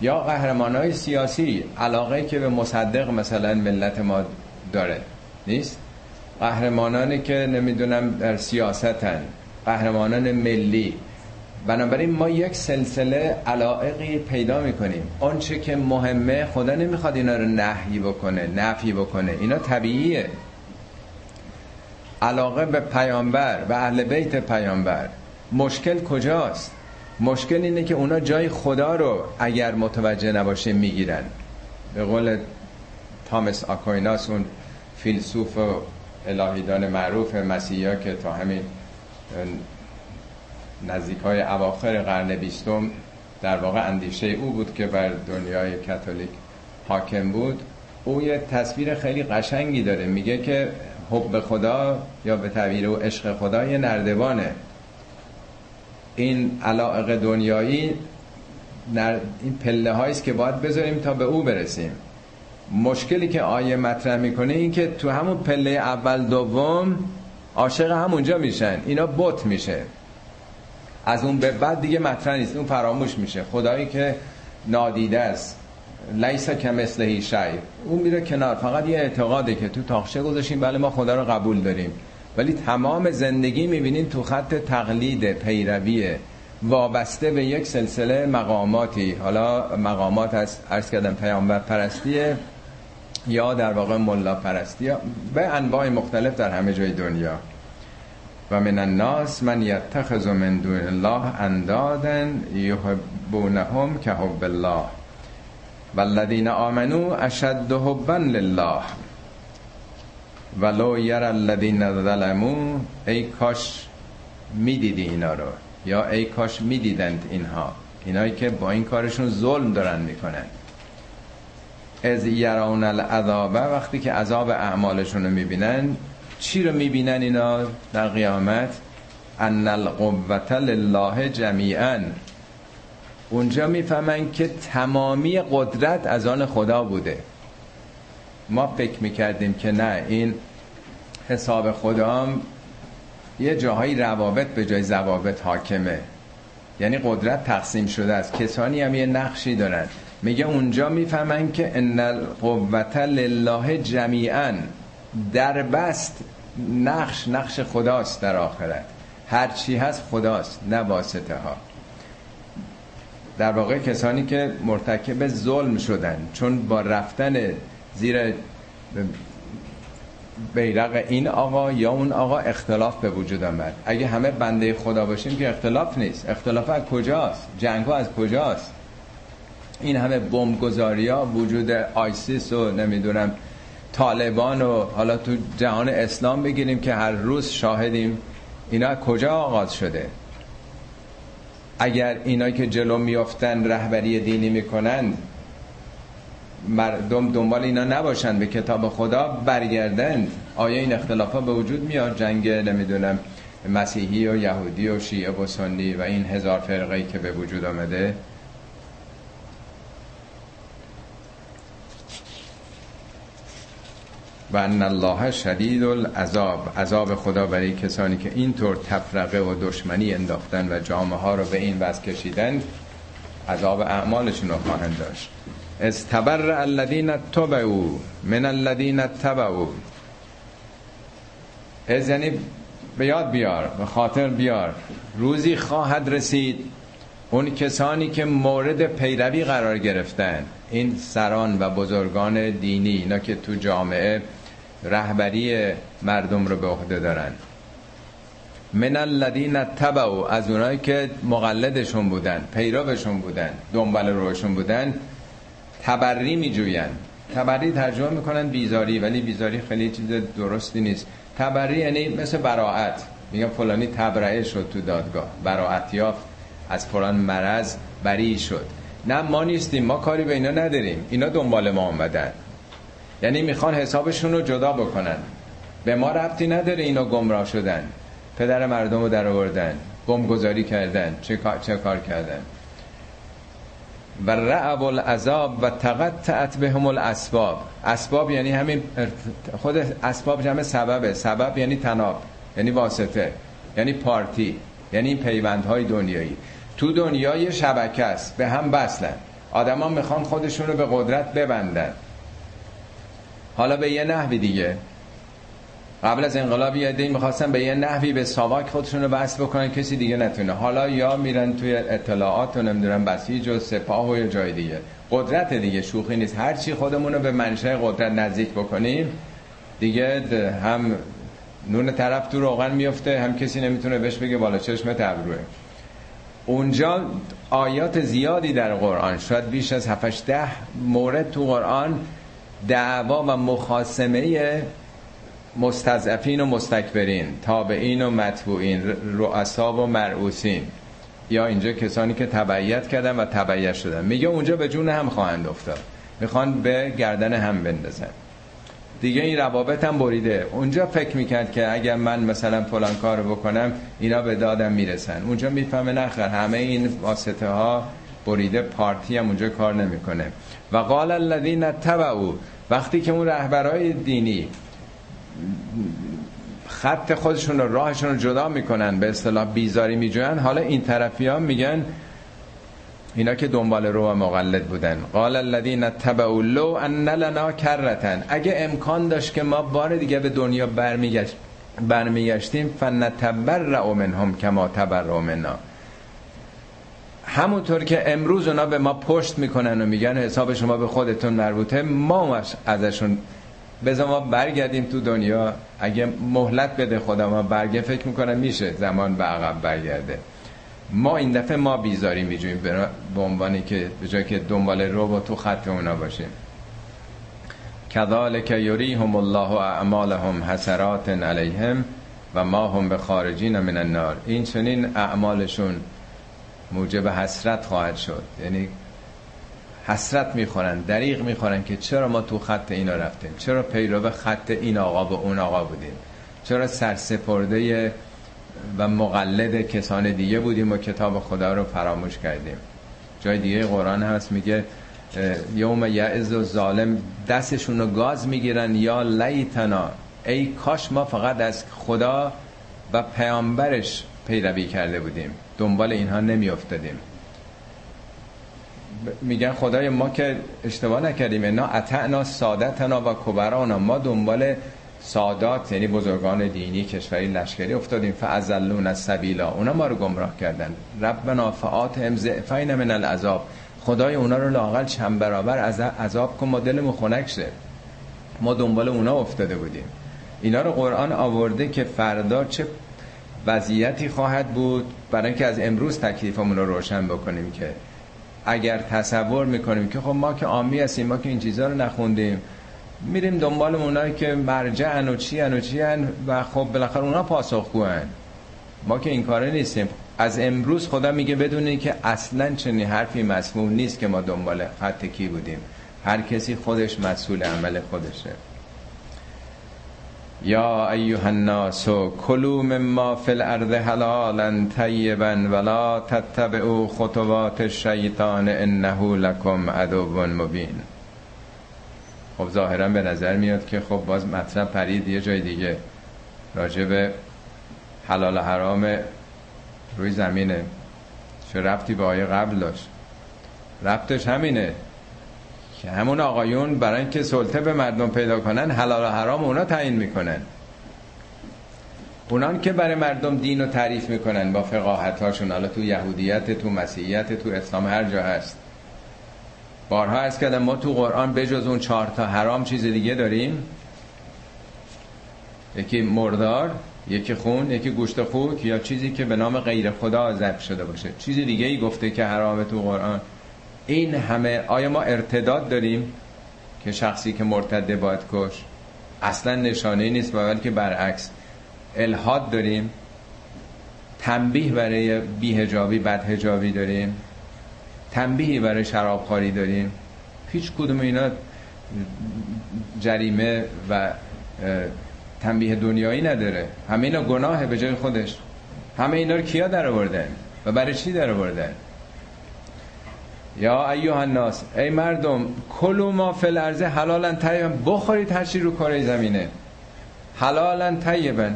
یا قهرمان های سیاسی علاقه که به مصدق مثلا ملت ما داره. نیست؟ قهرمانانی که نمی‌دونم در سیاستن قهرمانان ملی. بنابراین ما یک سلسله علائقی پیدا می‌کنیم. آنچه که مهمه خدا نمی‌خواد اینا رو نحی بکنه نفی بکنه. اینا طبیعیه. علاقه به پیامبر به اهل بیت پیامبر. مشکل کجاست؟ مشکل اینه که اونا جای خدا رو اگر متوجه نباشه می‌گیرن. به قول تامس آکویناس اون فیلسوف و الهیدان معروف مسیحا که تا همین نزدیک های اواخر قرن بیستم در واقع اندیشه او بود که بر دنیای کاتولیک حاکم بود او یه تصویر خیلی قشنگی داره. میگه که حب خدا یا به تعبیر او عشق خدا یه نردبانه. این علاقه دنیایی این پله است که باید بذاریم تا به او برسیم. مشکلی که آیه مطرح می‌کنه این که تو همون پله اول دوم عاشق همونجا میشن. اینا بت میشه. از اون به بعد دیگه مطرح نیست. اون فراموش میشه. خدایی که نادیده است. لیسا که مثل شی اون میره کنار. فقط یه اعتقاده که تو تاخشه گذاشیم بله ما خدا رو قبول داریم. ولی تمام زندگی می‌بینین تو خط تقلید پیرویه وابسته به یک سلسله مقاماتی. حالا مقامات از عرض کردم پیامبر پرستیه یا در واقع ملا پرستی به انواع مختلف در همه جای دنیا. و من الناس من یتخذ من دون الله اندادن یحبونهم که حب الله. والذین آمنوا اشد حبا لله. ولو یر الذین ظلموا ای کاش می‌دیدی اینا رو. یا ای کاش می‌دیدند اینها. اینایی که با این کارشون ظلم دارن می‌کنن. از یرون العذاب وقتی که عذاب اعمالشون رو می‌بینن چی رو می‌بینن اینا در قیامت؟ ان القوت لله جمیعا. اونجا می‌فهمن که تمامی قدرت از آن خدا بوده. ما فکر می‌کردیم که نه این حساب خدا یه جاهای روابط به جای زوابط حاکمه. یعنی قدرت تقسیم شده است. کسانی هم یه نقشی دارن. میگه اونجا می‌فهمن که ان القوت لله جمیعا در بست نقش نقش خداست در آخرت. هر چی هست خداست نه واسطه ها. در واقع کسانی که مرتکب ظلم شدن چون با رفتن زیر بیرق این آقا یا اون آقا اختلاف به وجود آمد. اگه همه بنده خدا باشیم که اختلاف نیست. اختلاف از کجاست؟ جنگ ها از کجاست؟ این همه بمبگذاری ها وجود آیسیس و نمی‌دونم طالبان و حالا تو جهان اسلام بگیریم که هر روز شاهدیم. اینا کجا آغاز شده؟ اگر اینا که جلو میافتن رهبری دینی می‌کنن مردم دنبال اینا نباشن به کتاب خدا برگردن آیا این اختلاف ها به وجود میاد جنگ نمی‌دونم مسیحی و یهودی و شیعه و سنی و این هزار فرقه که به وجود آمده. و ان الله شدید العذاب. عذاب خدا برای کسانی که اینطور تفرقه و دشمنی انداختن و جامعه ها رو به این وضع کشیدن عذاب اعمالشون رو خواهند داشت. استبر الذین تبعوا من الذین تبعوا از یعنی به یاد بیار به خاطر بیار. روزی خواهد رسید اون کسانی که مورد پیروی قرار گرفتن. این سران و بزرگان دینی اینا که تو جامعه رهبری مردم رو به عهده دارن. من الذین تبعوا از اونایی که مقلدشون بودن پیروشون بودن دنبال روشون بودن تبری می جوین تبری ترجمه می‌کنن بیزاری ولی بیزاری خیلی چیز درستی نیست. تبری یعنی مثل براعت. میگن فلانی تبرئه شد تو دادگاه. براعت یافت. از فلان مرض بری شد. نه ما نیستیم ما کاری به اینا نداریم. اینا دنبال ما آمدن. یعنی می‌خوان حسابشون رو جدا بکنن. به ما ربطی نداره اینا گمراه شدن. پدر مردم رو در آوردن. گمگذاری کردن. چه چه کار کردن. و رعب العذاب و تقطعت بهم الاسباب. اسباب یعنی همین خود اسباب جمع سببه. سبب یعنی تناب یعنی واسطه یعنی پارتی یعنی پیوندهای دنیایی. تو دنیای شبکه است به هم بسلن آدما می‌خوان خودشون رو به قدرت ببندن. حالا به یه نحوی دیگه. قبل از انقلاب یه عده‌ای می‌خواستن به یه نحوی به ساواک خودشون رو بس بکنن کسی دیگه نتونه. حالا یا میرن توی اطلاعات و نمی‌دونم بسیج و سپاه و یه جای دیگه. قدرت دیگه شوخی نیست. هر چی خودمون رو به منشه قدرت نزدیک بکنیم دیگه هم نون طرف تو روغن میفته هم کسی نمی‌تونه بهش بگه بالا چشمت ابروه اونجا آیات زیادی در قرآن شاید بیش از 7 ده مورد تو قرآن دعوا و مخاسمه مستضعفین و مستکبرین تابعین و مطبوعین رؤسا و مرعوسین یا اینجا کسانی که تبعیت کردن و تبعیت شدن. میگه اونجا به جون هم خواهند افتاد. می‌خوان به گردن هم بندازن. دیگه این روابط هم بریده. اونجا فکر می‌کرد که اگر من مثلا فلان کار بکنم اینا به دادم می‌رسن. اونجا می‌فهمه نخیر همه این واسطه ها بریده پارتی هم اونجا کار نمی‌کنه. و قال الذین تبعوا. وقتی که اون رهبرای دینی خط خودشون رو راهشون رو جدا می‌کنن به اصطلاح بیزاری میجوین حالا این طرفی ها میگن اینا که دنبال رو و مقلد بودن. قال الذين تبعوا لو ان لنا کرتن. اگه امکان داشت که ما بار دیگه به دنیا برمیگشت برمیگشتیم فنتبرع منهم کما تبرع منا. همونطور که امروز اونا به ما پشت می‌کنن و میگن حساب شما به خودتون مربوطه ما ازشون بذار ما برگردیم تو دنیا. اگه مهلت بده خدا ما برگه فکر می‌کنم میشه زمان به عقب برگرده. ما این دفعه ما بیزاری میجویم به عنوانی که به جای که دنبال رو با تو خط اونا باشیم. کذالک یریهم الله اعمالهم حسرات علیهم و ما هم به خارجین من النار. این چنین اعمالشون موجب حسرت خواهد شد. یعنی حسرت می‌خورن دریغ می‌خورن که چرا ما تو خط اینا رفتیم؟ چرا پیرو خط این آقا به اون آقا بودیم؟ چرا سرسپرده و مقلد کسان دیگه بودیم و کتاب خدا رو فراموش کردیم؟ جای دیگه قرآن هست میگه یوم یعز و ظالم دستشون رو گاز می‌گیرن یا لیتنا ای کاش ما فقط از خدا و پیامبرش پیروی کرده بودیم. دنبال اینها نمیافتادیم. میگن خدای ما که اشتباه نکردیم. اینا اتعنا سادتنا و کبرانا. ما دنبال سادات یعنی بزرگان دینی کشوری لشکری افتادیم. فازلون از سبیلا اونا ما رو گمراه کردن. ربنا فعات امزعفین من العذاب. خدای اونا رو لاقل چند برابر از عذاب کن ما دلمون خنک شه. ما دنبال اونا افتاده بودیم. اینا رو قرآن آورده که فردا چه وضعیتی خواهد بود؟ برای اینکه از امروز تکلیفمون رو روشن بکنیم که اگر تصور می‌کنیم که خب ما که آمی هستیم ما که این چیزها رو نخوندیم میریم دنبال اونایی که مرجعن و چی و چی و خب بالاخره اونا پاسخگوان ما که این کاره نیستیم. از امروز خدا میگه بدونی که اصلا چنین حرفی مسموم نیست که ما دنبال خط کی بودیم. هر کسی خودش مسئول عمل خودشه. یا ایها الناس کلوا مما فی الارض حلالا طیبا ولا تتبعوا خطوات الشیطان انه لكم عدو مبین. خب ظاهرا به نظر میاد که خب باز مطلب پرید یه جای دیگه. راجب حلال و حرام روی زمینه. چه رفتی به آیه قبل داشت؟ رفتش همینه. که همون آقایون برای اینکه سلطه به مردم پیدا کنن حلال و حرام اونا تعیین می‌کنن. اونان که برای مردم دین رو تعریف می‌کنن با فقاهت هاشون حالا تو یهودیت تو مسیحیت تو اسلام هر جا هست. بارها از کردم ما تو قرآن بجز اون چهار تا حرام چیز دیگه داریم. یکی مردار یکی خون یکی گوشت خوک یا چیزی که به نام غیر خدا ذبح شده باشه. چیز دیگه ای گفته که حرامه تو قرآن. این همه آیا ما ارتداد داریم که شخصی که مرتده باید کش اصلا نشانه نیست بلکه برعکس. الهاد داریم تنبیه برای بیهجابی بدهجابی داریم تنبیهی برای شرابخواری داریم. هیچ کدوم اینا جریمه و تنبیه دنیایی نداره. همه اینا گناهه به جای خودش. همه اینا رو کیا در آوردن و برای چی در آوردن یا ایوه الناس ای مردم کلو ما فی الارض حلالا طیبا بخورید هر چی رو کره زمینه. حلالا طیبا.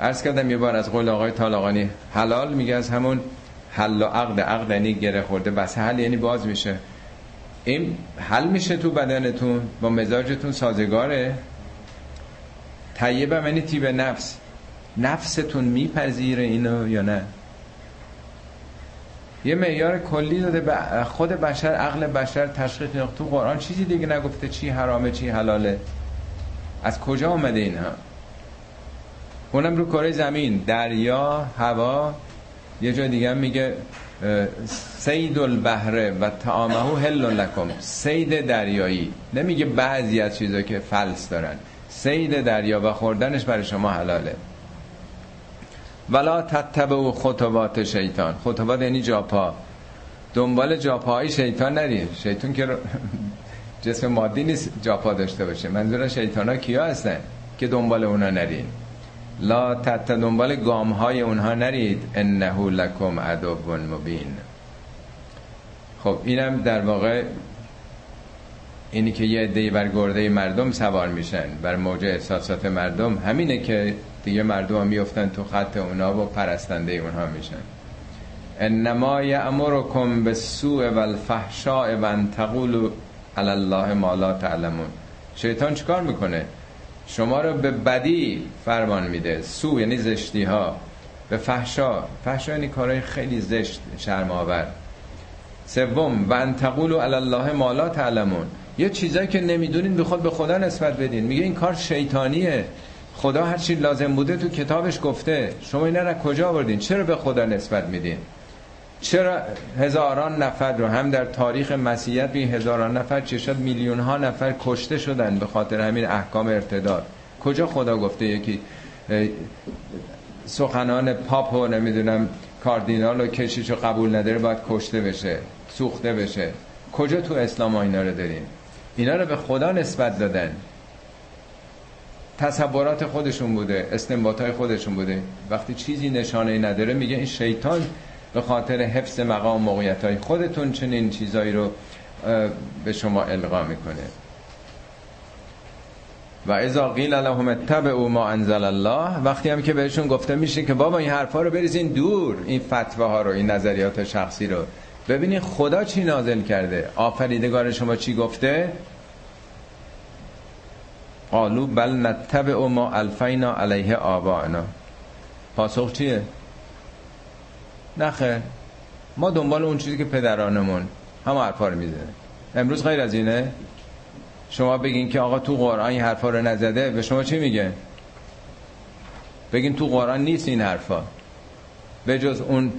عرض کردم یه بار از قول آقای طالقانی حلال میگه از همون حل و عقد عقد یعنی گره خورده بس حل یعنی باز میشه. این حل میشه تو بدنتون با مزاجتون سازگاره. طیبه یعنی تیب نفس. نفستون میپذیره اینو یا نه؟ یه معیار کلی داده به خود بشر عقل بشر تشخیص تو قرآن. چیزی دیگه نگفته چی حرامه چی حلاله. از کجا آمده اینها اونم رو کره زمین دریا هوا. یه جا دیگه میگه سید البحره و تعامه هل لکم. سید دریایی. نمیگه بعضی از چیزا که فلس دارن. سید دریا و خوردنش برای شما حلاله. ولا تتبع خطوات شیطان. خطوات یعنی جاپا. دنبال جاپاهای شیطان نرین شیطان که جسم مادی نیست جاپا داشته باشه. منظور شیطان ها کیا هستن که دنبال اونا نرین؟ لا تت دنبال گام های اونها نرید. انه لکم عدو مبین. خب اینم در واقع اینی که یه عده‌ای بر گرده مردم سوار میشن. بر موج احساسات مردم. همینه که دیگه مردم هم میفتن تو خط اونا و پرستنده اونها میشن. انما یامرکم بالسوء والفحشاء و ان تقولوا علی الله ما لا تعلمون. شیطان چیکار می‌کنه؟ شما رو به بدی فرمان میده. سو یعنی زشتی ها به فحشا. فحشا یعنی کارهای خیلی زشت شرم آور سوم و ان تقولوا علی الله ما لا تعلمون. یه چیزایی که نمی‌دونین به خود به خدا نسبت بدین. میگه این کار شیطانیه. خدا هر چی لازم بوده تو کتابش گفته. شما اینا رو کجا آوردین؟ چرا به خدا نسبت میدین؟ چرا هزاران نفر رو هم در تاریخ مسیحیت این هزاران نفر چه شد میلیون ها نفر کشته شدن به خاطر همین احکام ارتداد؟ کجا خدا گفته یکی سخنان پاپ و نمی‌دونم کاردینال و کشیش رو قبول نداره باید کشته بشه سوخته بشه. کجا تو اسلام ها اینا رو داریم؟ اینا رو به خدا نسبت دادن. تصورات خودشون بوده استنباط های خودشون بوده. وقتی چیزی نشانه نداره میگه این شیطان به خاطر حفظ مقام موقعیت های خودتون چنین چیزایی رو به شما القا می‌کنه. و اذا قیل لهم اتبعوا ما انزل الله وقتی هم که بهشون گفته میشه که بابا این حرفا رو بریزین دور این فتوا ها رو این نظریات شخصی رو. ببینید خدا چی نازل کرده؟ آفریدگار شما چی گفته؟ قالو بل نتبع ما الفینا علیه آبانا. پاسخ چیه؟ نخه ما دنبال اون چیزی که پدرانمون هم حرفا رو می‌زنه. امروز غیر از اینه؟ شما بگین که آقا تو قرآن این حرفا رو نزده به شما چی میگه؟ بگین تو قرآن نیست این حرفا. به جز اون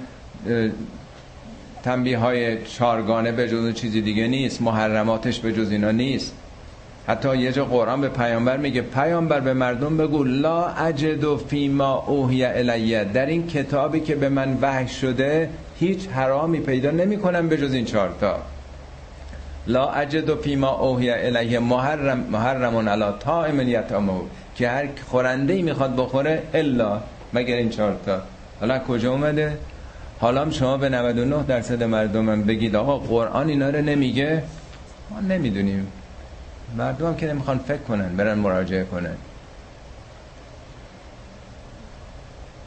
تنبیه های چارگانه به جز چیزی دیگه نیست. محرماتش به جز اینا نیست. حتی یه جا قرآن به پیامبر میگه پیامبر به مردم بگو لا اجد و فیما اوهی الیه. در این کتابی که به من وحی شده هیچ حرامی پیدا نمی کنم به جز این چارتا لا اجد و فیما اوهی الیه محرم محرمون علا طائم یتامو که هر خورنده ای می‌خواد بخوره الا مگر این چارتا حالا کجا اومده؟ حالا شما به 99 درصد مردمم بگید آقا قرآن اینا رو نمیگه؟ ما نمی‌دونیم. مردم هم که نمی‌خوان فکر کنن برن مراجعه کنن.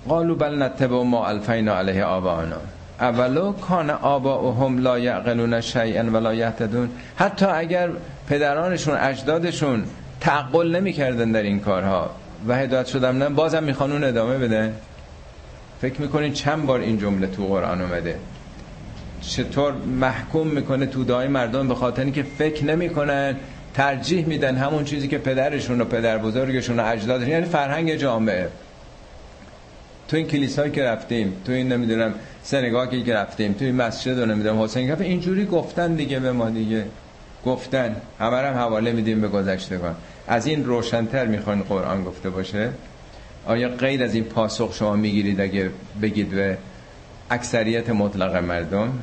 قالو بل نتبع ما الفینا علیه آبانا اولو کان هم لا یعقلون شیئا ولا یهتدون. حتی اگر پدرانشون اجدادشون تعقل نمی‌کردن در این کارها و هدایت شدن نه بازم می‌خوان اون ادامه بده فکر می‌کنین چند بار این جمله تو قرآن اومده؟ چطور محکوم می‌کنه تو دای مردم به خاطر اینکه فکر نمی‌کنن؟ ترجیح میدن همون چیزی که پدرشون و پدر بزرگشون و اجدادشون یعنی فرهنگ جامعه. تو این کلیسایی که رفتیم تو این نمی‌دونم سنگاهی که رفتیم تو این مسجد رو نمی‌دونم حسین کف اینجوری گفتن دیگه به ما دیگه. گفتن. همه هم حواله میدیم به گذشتگان. از این روشنتر می‌خواین قرآن گفته باشه؟ آیا غیر از این پاسخ شما می‌گیرید اگه بگید به اکثریت مطلق مردم؟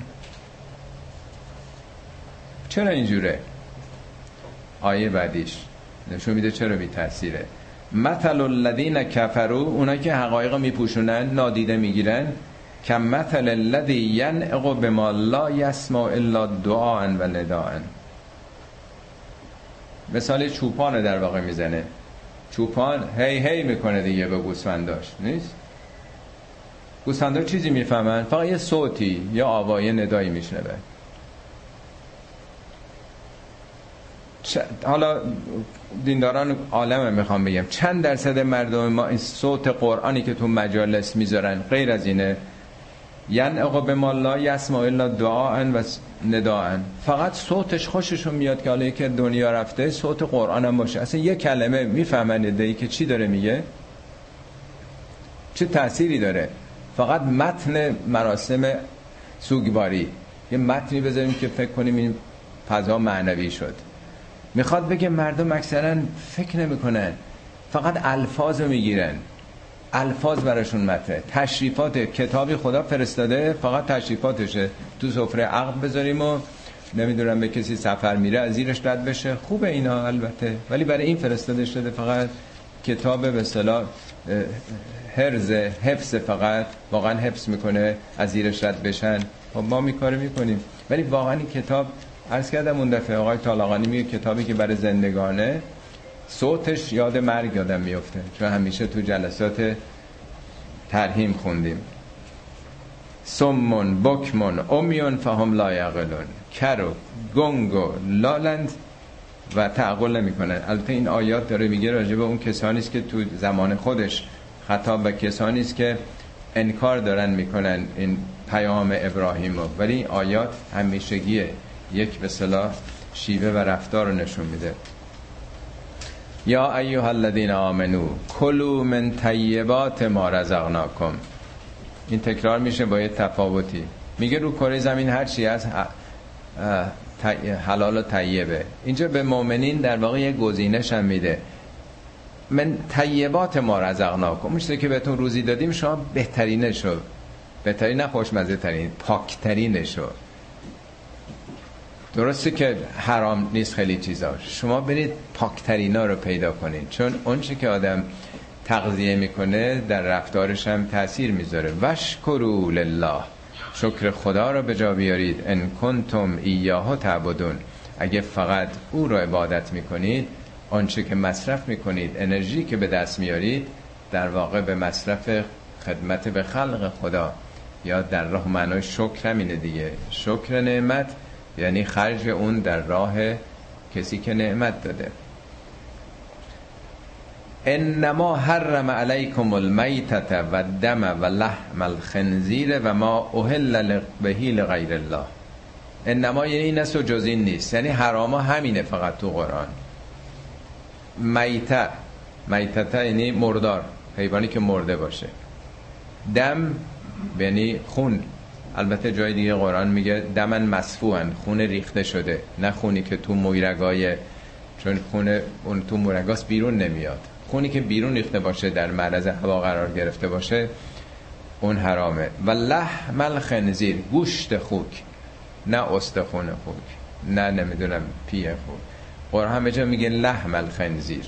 چرا اینجوره؟ آیه بعدیش. نشون میده چرا بی تاثیره مثل الذین کفرو اونایی که حقایق میپوشونن نادیده می‌گیرن. که مثل الذی ینعق بما لا یسمع الا دعاء و نداء مثال چوپان در واقع می‌زنه. چوپان هی هی می‌کنه دیگه به گوسفنداش نیست؟ گوسفندا چیزی می‌فهمن؟ فقط یه صوتی یا آوای ندایی میشنوه. حالا دینداران عالم می‌خوام بگم. چند درصد مردم ما این صوت قرآنی که تو مجالس می‌ذارن غیر از اینه. آقا به ما لا یسمع الا دعا و نداء فقط صوتش خوششون میاد که حالا که دنیا رفته صوت قرآن هم باشه. اصلا یه کلمه می‌فهمن ای که چی داره میگه؟ چه تأثیری داره؟ فقط متن مراسم سوگواری. یه متنی بذاریم که فکر کنیم این فضا معنوی شد. می‌خواد بگه مردم اکثرا فکر نمی‌کنن. فقط الفاظ رو می‌گیرن. الفاظ براشون مته تشریفات کتابی خدا فرستاده فقط تشریفاتشه. تو سفره عقل بذاریم و نمی‌دونم به کسی سفر میره از زیرش رد بشه. خوبه اینا البته. ولی برای این فرستاده شده فقط کتاب به صلاح هرز حفظ فقط. واقعا حفظ می‌کنه از زیرش رد بشن. خب ما میکاره می‌کنیم. ولی واقعا این کتاب عرض کردم اون دفعه آقای طالقانی میگه کتابی که برای زندگانه صوتش یاد مرگ یادم میفته. چون همیشه تو جلسات ترهیم خوندیم. سمون بکمون امیون فهم لا یعقلون. کرو گنگو لالند و تعقل نمی‌کنن البته این آیات داره میگه راجع به اون کسانی است که تو زمان خودش خطاب به کسانی است که انکار دارن می‌کنن این پیام ابراهیم رو. ولی این آیات همیشگیه. یک به صلاح شیوه و رفتار رو نشون میده. یا ایها الذین آمنو کلوا من طیبات ما رزقناکم. این تکرار میشه با یه تفاوتی. میگه رو کره زمین هر چی از حلال و طیبه. اینجا به مؤمنین در واقع یه گزینش هم میده. من طیبات ما رزقناکم. میشه که بهتون روزی دادیم شما بهترینشو بهترین نه خوشمزه ترین پاکترینشو درسته که حرام نیست خیلی چیزا. شما برید پاکترینا رو پیدا کنید چون اون که آدم تغذیه می‌کنه در رفتارش هم تاثیر می‌ذاره. وشکرو لله. شکر خدا رو به جا بیارید. ان کنتم ایاه تعبدون. اگه فقط او رو عبادت می‌کنید آنچه که مصرف می‌کنید انرژی که به دست میارید در واقع به مصرف خدمت به خلق خدا یا در راه معنای شکر همینه دیگه. شکر نعمت یعنی خرج اون در راه کسی که نعمت داده. انما حرم علیکم المیتت و دم و لحم الخنزیر و ما اهل بهی لغیر الله. انما یعنی است و جز این نیست. یعنی حراما همینه فقط تو قرآن. میته میتته یعنی مردار. حیوانی که مرده باشه. دم یعنی خون. البته جای دیگه قرآن میگه دمن مصفوعن خون ریخته شده نه خونی که تو مویرگای چون خون اون تو مورگاس بیرون نمیاد. خونی که بیرون ریخته باشه در معرض هوا قرار گرفته باشه اون حرامه. و لحم الخنزیر گوشت خوک نه استخون خوک نه نمی‌دونم پیه خوک. قرآن همه جا میگه لحم الخنزیر.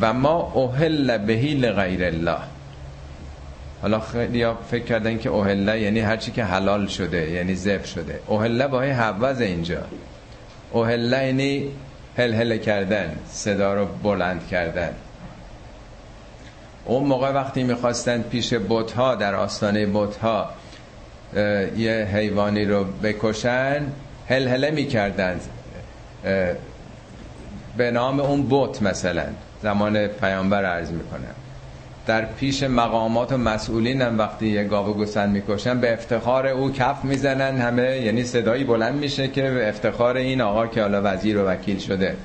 و ما اوهل بهی لغیر الله. حالا خیلی فکر کردن که اوهله یعنی هرچی که حلال شده یعنی زب شده. اوهله با حوض اینجا. اوهله یعنی هل هل کردن صدا رو بلند کردن. اون موقع وقتی می‌خواستن پیش بوتها در آستانه بوتها یه حیوانی رو بکشن هل هله می‌کردن به نام اون بوت مثلا. زمان پیامبر عرض می‌کنم. در پیش مقامات و مسئولین هم وقتی یه گاو گوسن می‌کشن به افتخار او کف می‌زنن همه یعنی صدایی بلند میشه که به افتخار این آقا که حالا وزیر و وکیل شده.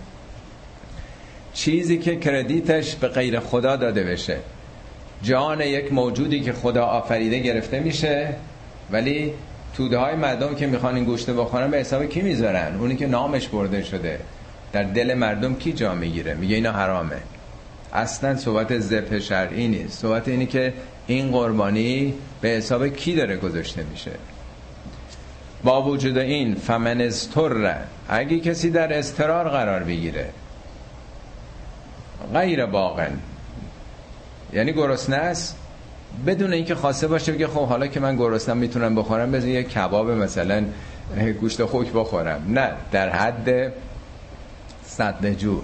چیزی که کردیتش به غیر خدا داده بشه. جان یک موجودی که خدا آفریده گرفته میشه ولی توده های مردم که می‌خوان این گوشت بخورن به حساب کی می‌ذارن؟ اونی که نامش برده شده. در دل مردم کی جا می‌گیره؟ میگه اینا حرامه. اصلا صحبت زبه شرعی نیست. صحبت اینی که این قربانی به حساب کی داره گذاشته میشه. با وجود این فمن استر اگه کسی در استرار قرار بگیره غیر باغن. یعنی گرسنه است. بدون اینکه خواسته باشه بگه خب حالا که من گرسنم می‌تونم بخورم بذار یه کباب مثلا گوشت خوک بخورم. نه در حد صد جور.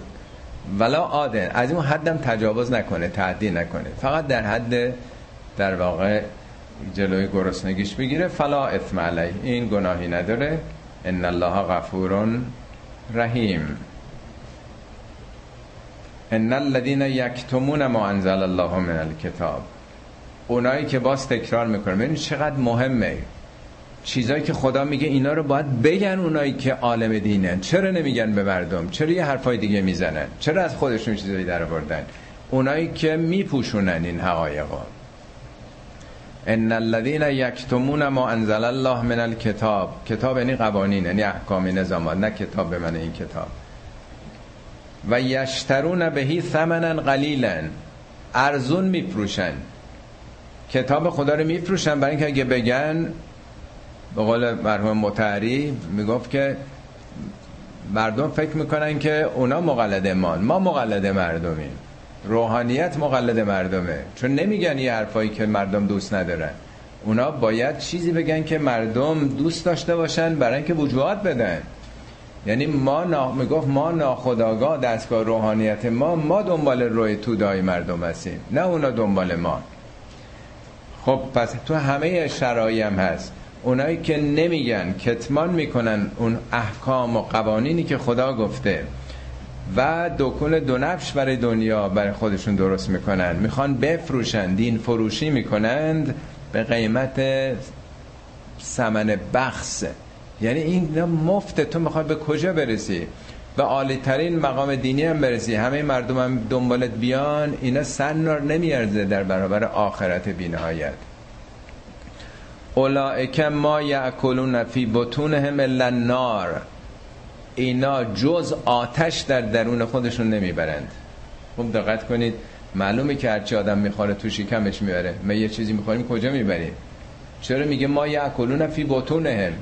ولا آدن از اون حدم تجاوز نکنه تعدی نکنه. فقط در حد در واقع جلوی گرسنگیش بگیره. فلا اثم علیه این گناهی نداره. ان الله غفور رحیم. ان الذين یکتمون ما انزل الله من الكتاب اونایی که باز تکرار می‌کنه. ببین چقدر مهمه. چیزایی که خدا میگه اینا رو باید بگن اونایی که عالم دینن چرا نمیگن به مردم؟ چرا یه حرفای دیگه می‌زنن؟ چرا از خودشون چیزایی در آوردن؟ اونایی که میپوشونن این حقایقا ان الذين یکتمون ما انزل الله من الكتاب کتاب یعنی قوانین یعنی احکام نظامات نه کتاب به من این کتاب. و یشترون بهی ثمنا قلیلا. ارزون میفروشن. کتاب خدا رو میفروشن برای اینکه اگه بگن به قول مرحوم متحری می‌گفت که مردم فکر می‌کنن که اونا مقلد ما ما مقلد مردمیم. روحانیت مقلد مردمه. چون نمیگن یه حرفایی که مردم دوست ندارن. اونا باید چیزی بگن که مردم دوست داشته باشن برای اینکه وجوهات بدن. یعنی ما نا... می‌گفت ما ناخداگاه دستگاه روحانیت ما ما دنبال روی تودای مردم هستیم. نه اونا دنبال ما. خب پس تو همه شرایی هم هست. اونایی که نمیگن کتمان می‌کنن اون احکام و قوانینی که خدا گفته و دکون دو نفش برای دنیا برای خودشون درست می‌کنن. می‌خوان بفروشن دین فروشی می‌کنند به قیمت سمن بخص یعنی این مفت. تو می‌خوای به کجا برسی؟ به عالی ترین مقام دینی هم برسی. همه مردم هم دنبالت بیان. اینا سنار نمیارزه در برابر آخرت بینهایت. اولائک ما یعکلون فی بطونهم الا النار. اینا جز آتش در درون خودشون نمی‌برند. خوب دقت کنید. معلومه که هرچی آدم می‌خوره تو شکمش می‌بره. ما یه چیزی می‌خوریم کجا می‌بریم؟ چرا میگه ما یعکلون فی بطونهم؟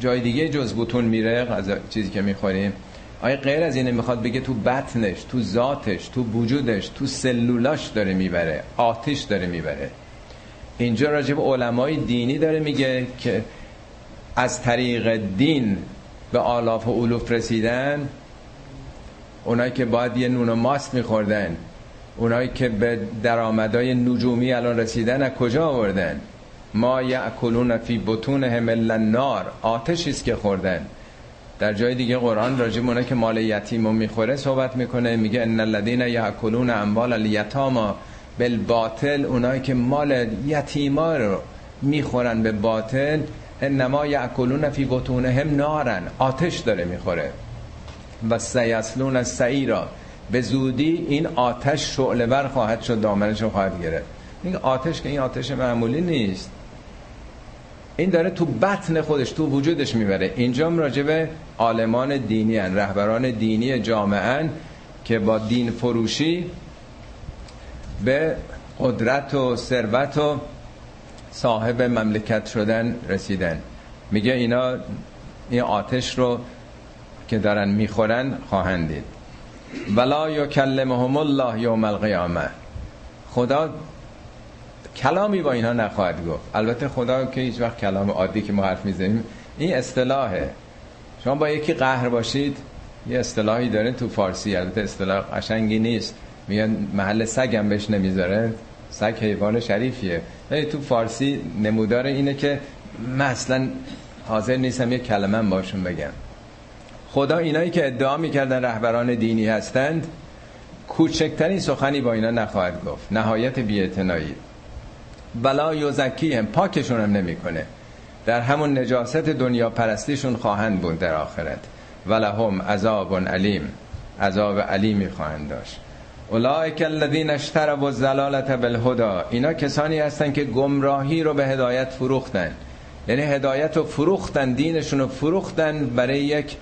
جای دیگه جز بطون میره چیزی که می‌خوریم. آیا غیر از اینه می‌خواد بگه تو بطنش تو ذاتش تو وجودش تو سلولاش داره می‌بره آتش داره می‌بره. اینجا راجب علمای دینی داره میگه که از طریق دین به آلاف و علوف رسیدن اونایی که باید یه نون و ماست میخوردن اونایی که به درآمدهای نجومی الان رسیدن از کجا آوردن؟ ما یعکلون فی بطون همل النار آتشی است که خوردن. در جای دیگه قرآن راجب اونایی که مال یتیم می‌خوره صحبت می‌کنه میگه ان الذين یاکلون اموال الیتاما. بالباطل اونایی که مال یتیما رو می‌خورن به باطل انما یاکلون فی بطونهم نارن. آتش داره می‌خوره. و سیسلون از سعیرا به زودی این آتش شعله بر خواهد شد دامنش رو خواهد گرفت. این آتش که این آتش معمولی نیست. این داره تو بطن خودش تو وجودش می‌بره. اینجا راجب عالمان دینی هن. رهبران دینی جامعه که با دین فروشی به قدرت و ثروت و صاحب مملکت شدن رسیدن. میگه اینا این آتش رو که دارن می‌خورن خواهند دید. ولا یکلمهم الله یوم القیامه. خدا کلامی با اینها نخواهد گفت. البته خدا که هیچ وقت کلام عادی که ما حرف می‌زنیم این اصطلاحه. شما با یکی قهر باشید یه اصطلاحی داره تو فارسی البته اصطلاح قشنگی نیست. میگن محل سگ هم بهش نمی‌ذاره. سگ حیوان شریفیه. ولی تو فارسی نمودار اینه که من اصلا حاضر نیستم یه کلمه باشون بگم. خدا اینایی که ادعا می‌کردن رهبران دینی هستند کوچکترین سخنی با اینا نخواهد گفت. نهایت بیعتنایی بلا یوزکی هم پاکشون هم نمی‌کنه. در همون نجاست دنیا پرستیشون خواهند بود در آخرت. ولهم عذاب علیم. عذاب علیمی خواهند داشت. اولئک الذین اشتروا الضلالة بالهدى. اینا کسانی هستن که گمراهی رو به هدایت فروختن. یعنی هدایت رو فروختن دینشون رو فروختن برای یک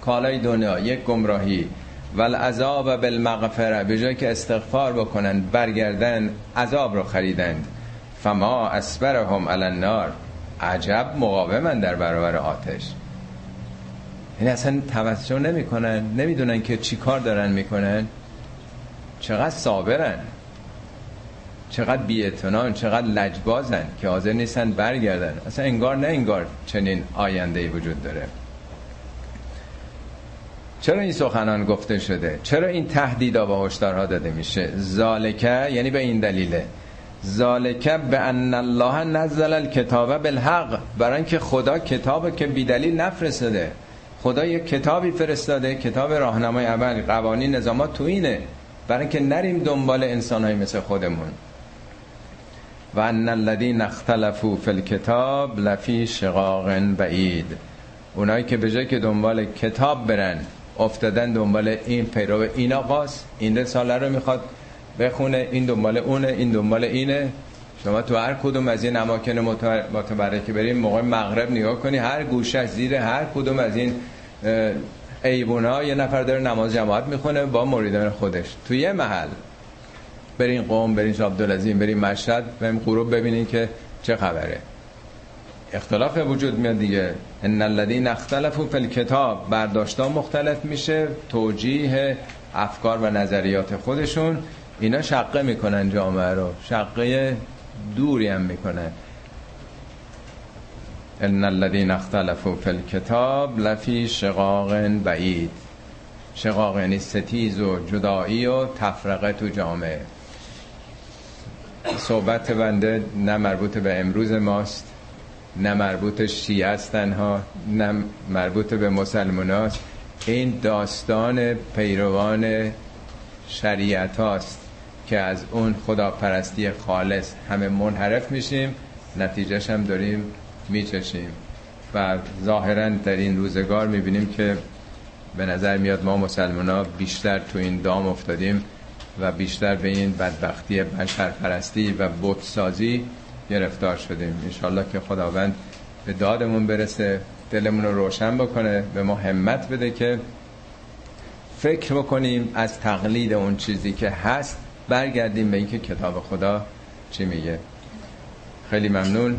کالای دنیا یک گمراهی. والعذاب بالمغفره به جای که استغفار بکنن برگردن عذاب رو خریدند فما اسبرهم علی النار. عجب مقاومن در برابر آتش. یعنی اصلا توجه نمی‌کنن نمی‌دونن که چی کار دارن می‌کنن. چقدر صابرن. چقدر بیعتنان چقدر لجبازن که حاضر نیستن برگردن. اصلا انگار نه انگار چنین آینده وجود داره. چرا این سخنان گفته شده؟ چرا این تهدیدا و هشدارها داده میشه؟ زالکه یعنی به این دلیله. زالکه به ان الله نزل الکتاب بالحق. برای اینکه خدا کتاب که بی دلیل نفرستاده. خدا یک کتابی فرستاده کتاب راهنمای عمل قوانین نظامات تو اینه. برای اینکه نریم دنبال انسانهایی مثل خودمون. و ان الذين اختلفوا فی الكتاب لفی شقاق بعید. اونایی که به جای که دنبال کتاب برن افتادن دنبال این پیرو این آقاست. این رساله رو می‌خواد بخونه این دنبال اونه این دنبال اینه. شما تو هر کدوم از این اماکن متبرکه بریم موقع مغرب نگاه کنی هر گوشه زیر هر کدوم از این ایبونا یه نفر داره نماز جماعت می‌خونه با مریدان خودش. تو یه محل. برین قوم برین عبدالعظیم برین مشهد بریم غروب ببینین که چه خبره. اختلاف وجود میاد دیگه. ان الذين اختلفوا فی الكتاب برداشتا مختلف میشه. توجیه افکار و نظریات خودشون. اینا شقه می‌کنن جامعه رو. شقه دوری هم می‌کنن. ان الذين اختلفوا فی الكتاب لفی شقاق بعید. شقاق یعنی ستیز و جدایی و تفرقه تو جامعه. صحبت بنده نه مربوط به امروز ماست نه مربوط شیعه است تنها نه مربوط به مسلمان است. این داستان پیروان شریعت هاست که از اون خداپرستی خالص همه منحرف میشیم. نتیجهش هم داریم میچشیم. و ظاهرا در این روزگار می‌بینیم که به نظر میاد ما مسلمان ها بیشتر تو این دام افتادیم و بیشتر به این بدبختی بشرپرستی و بودسازی گرفتار شدیم. انشالله که خداوند به دادمون برسه دلمون رو روشن بکنه به ما همت بده که فکر بکنیم از تقلید اون چیزی که هست برگردیم به اینکه کتاب خدا چی میگه. خیلی ممنون.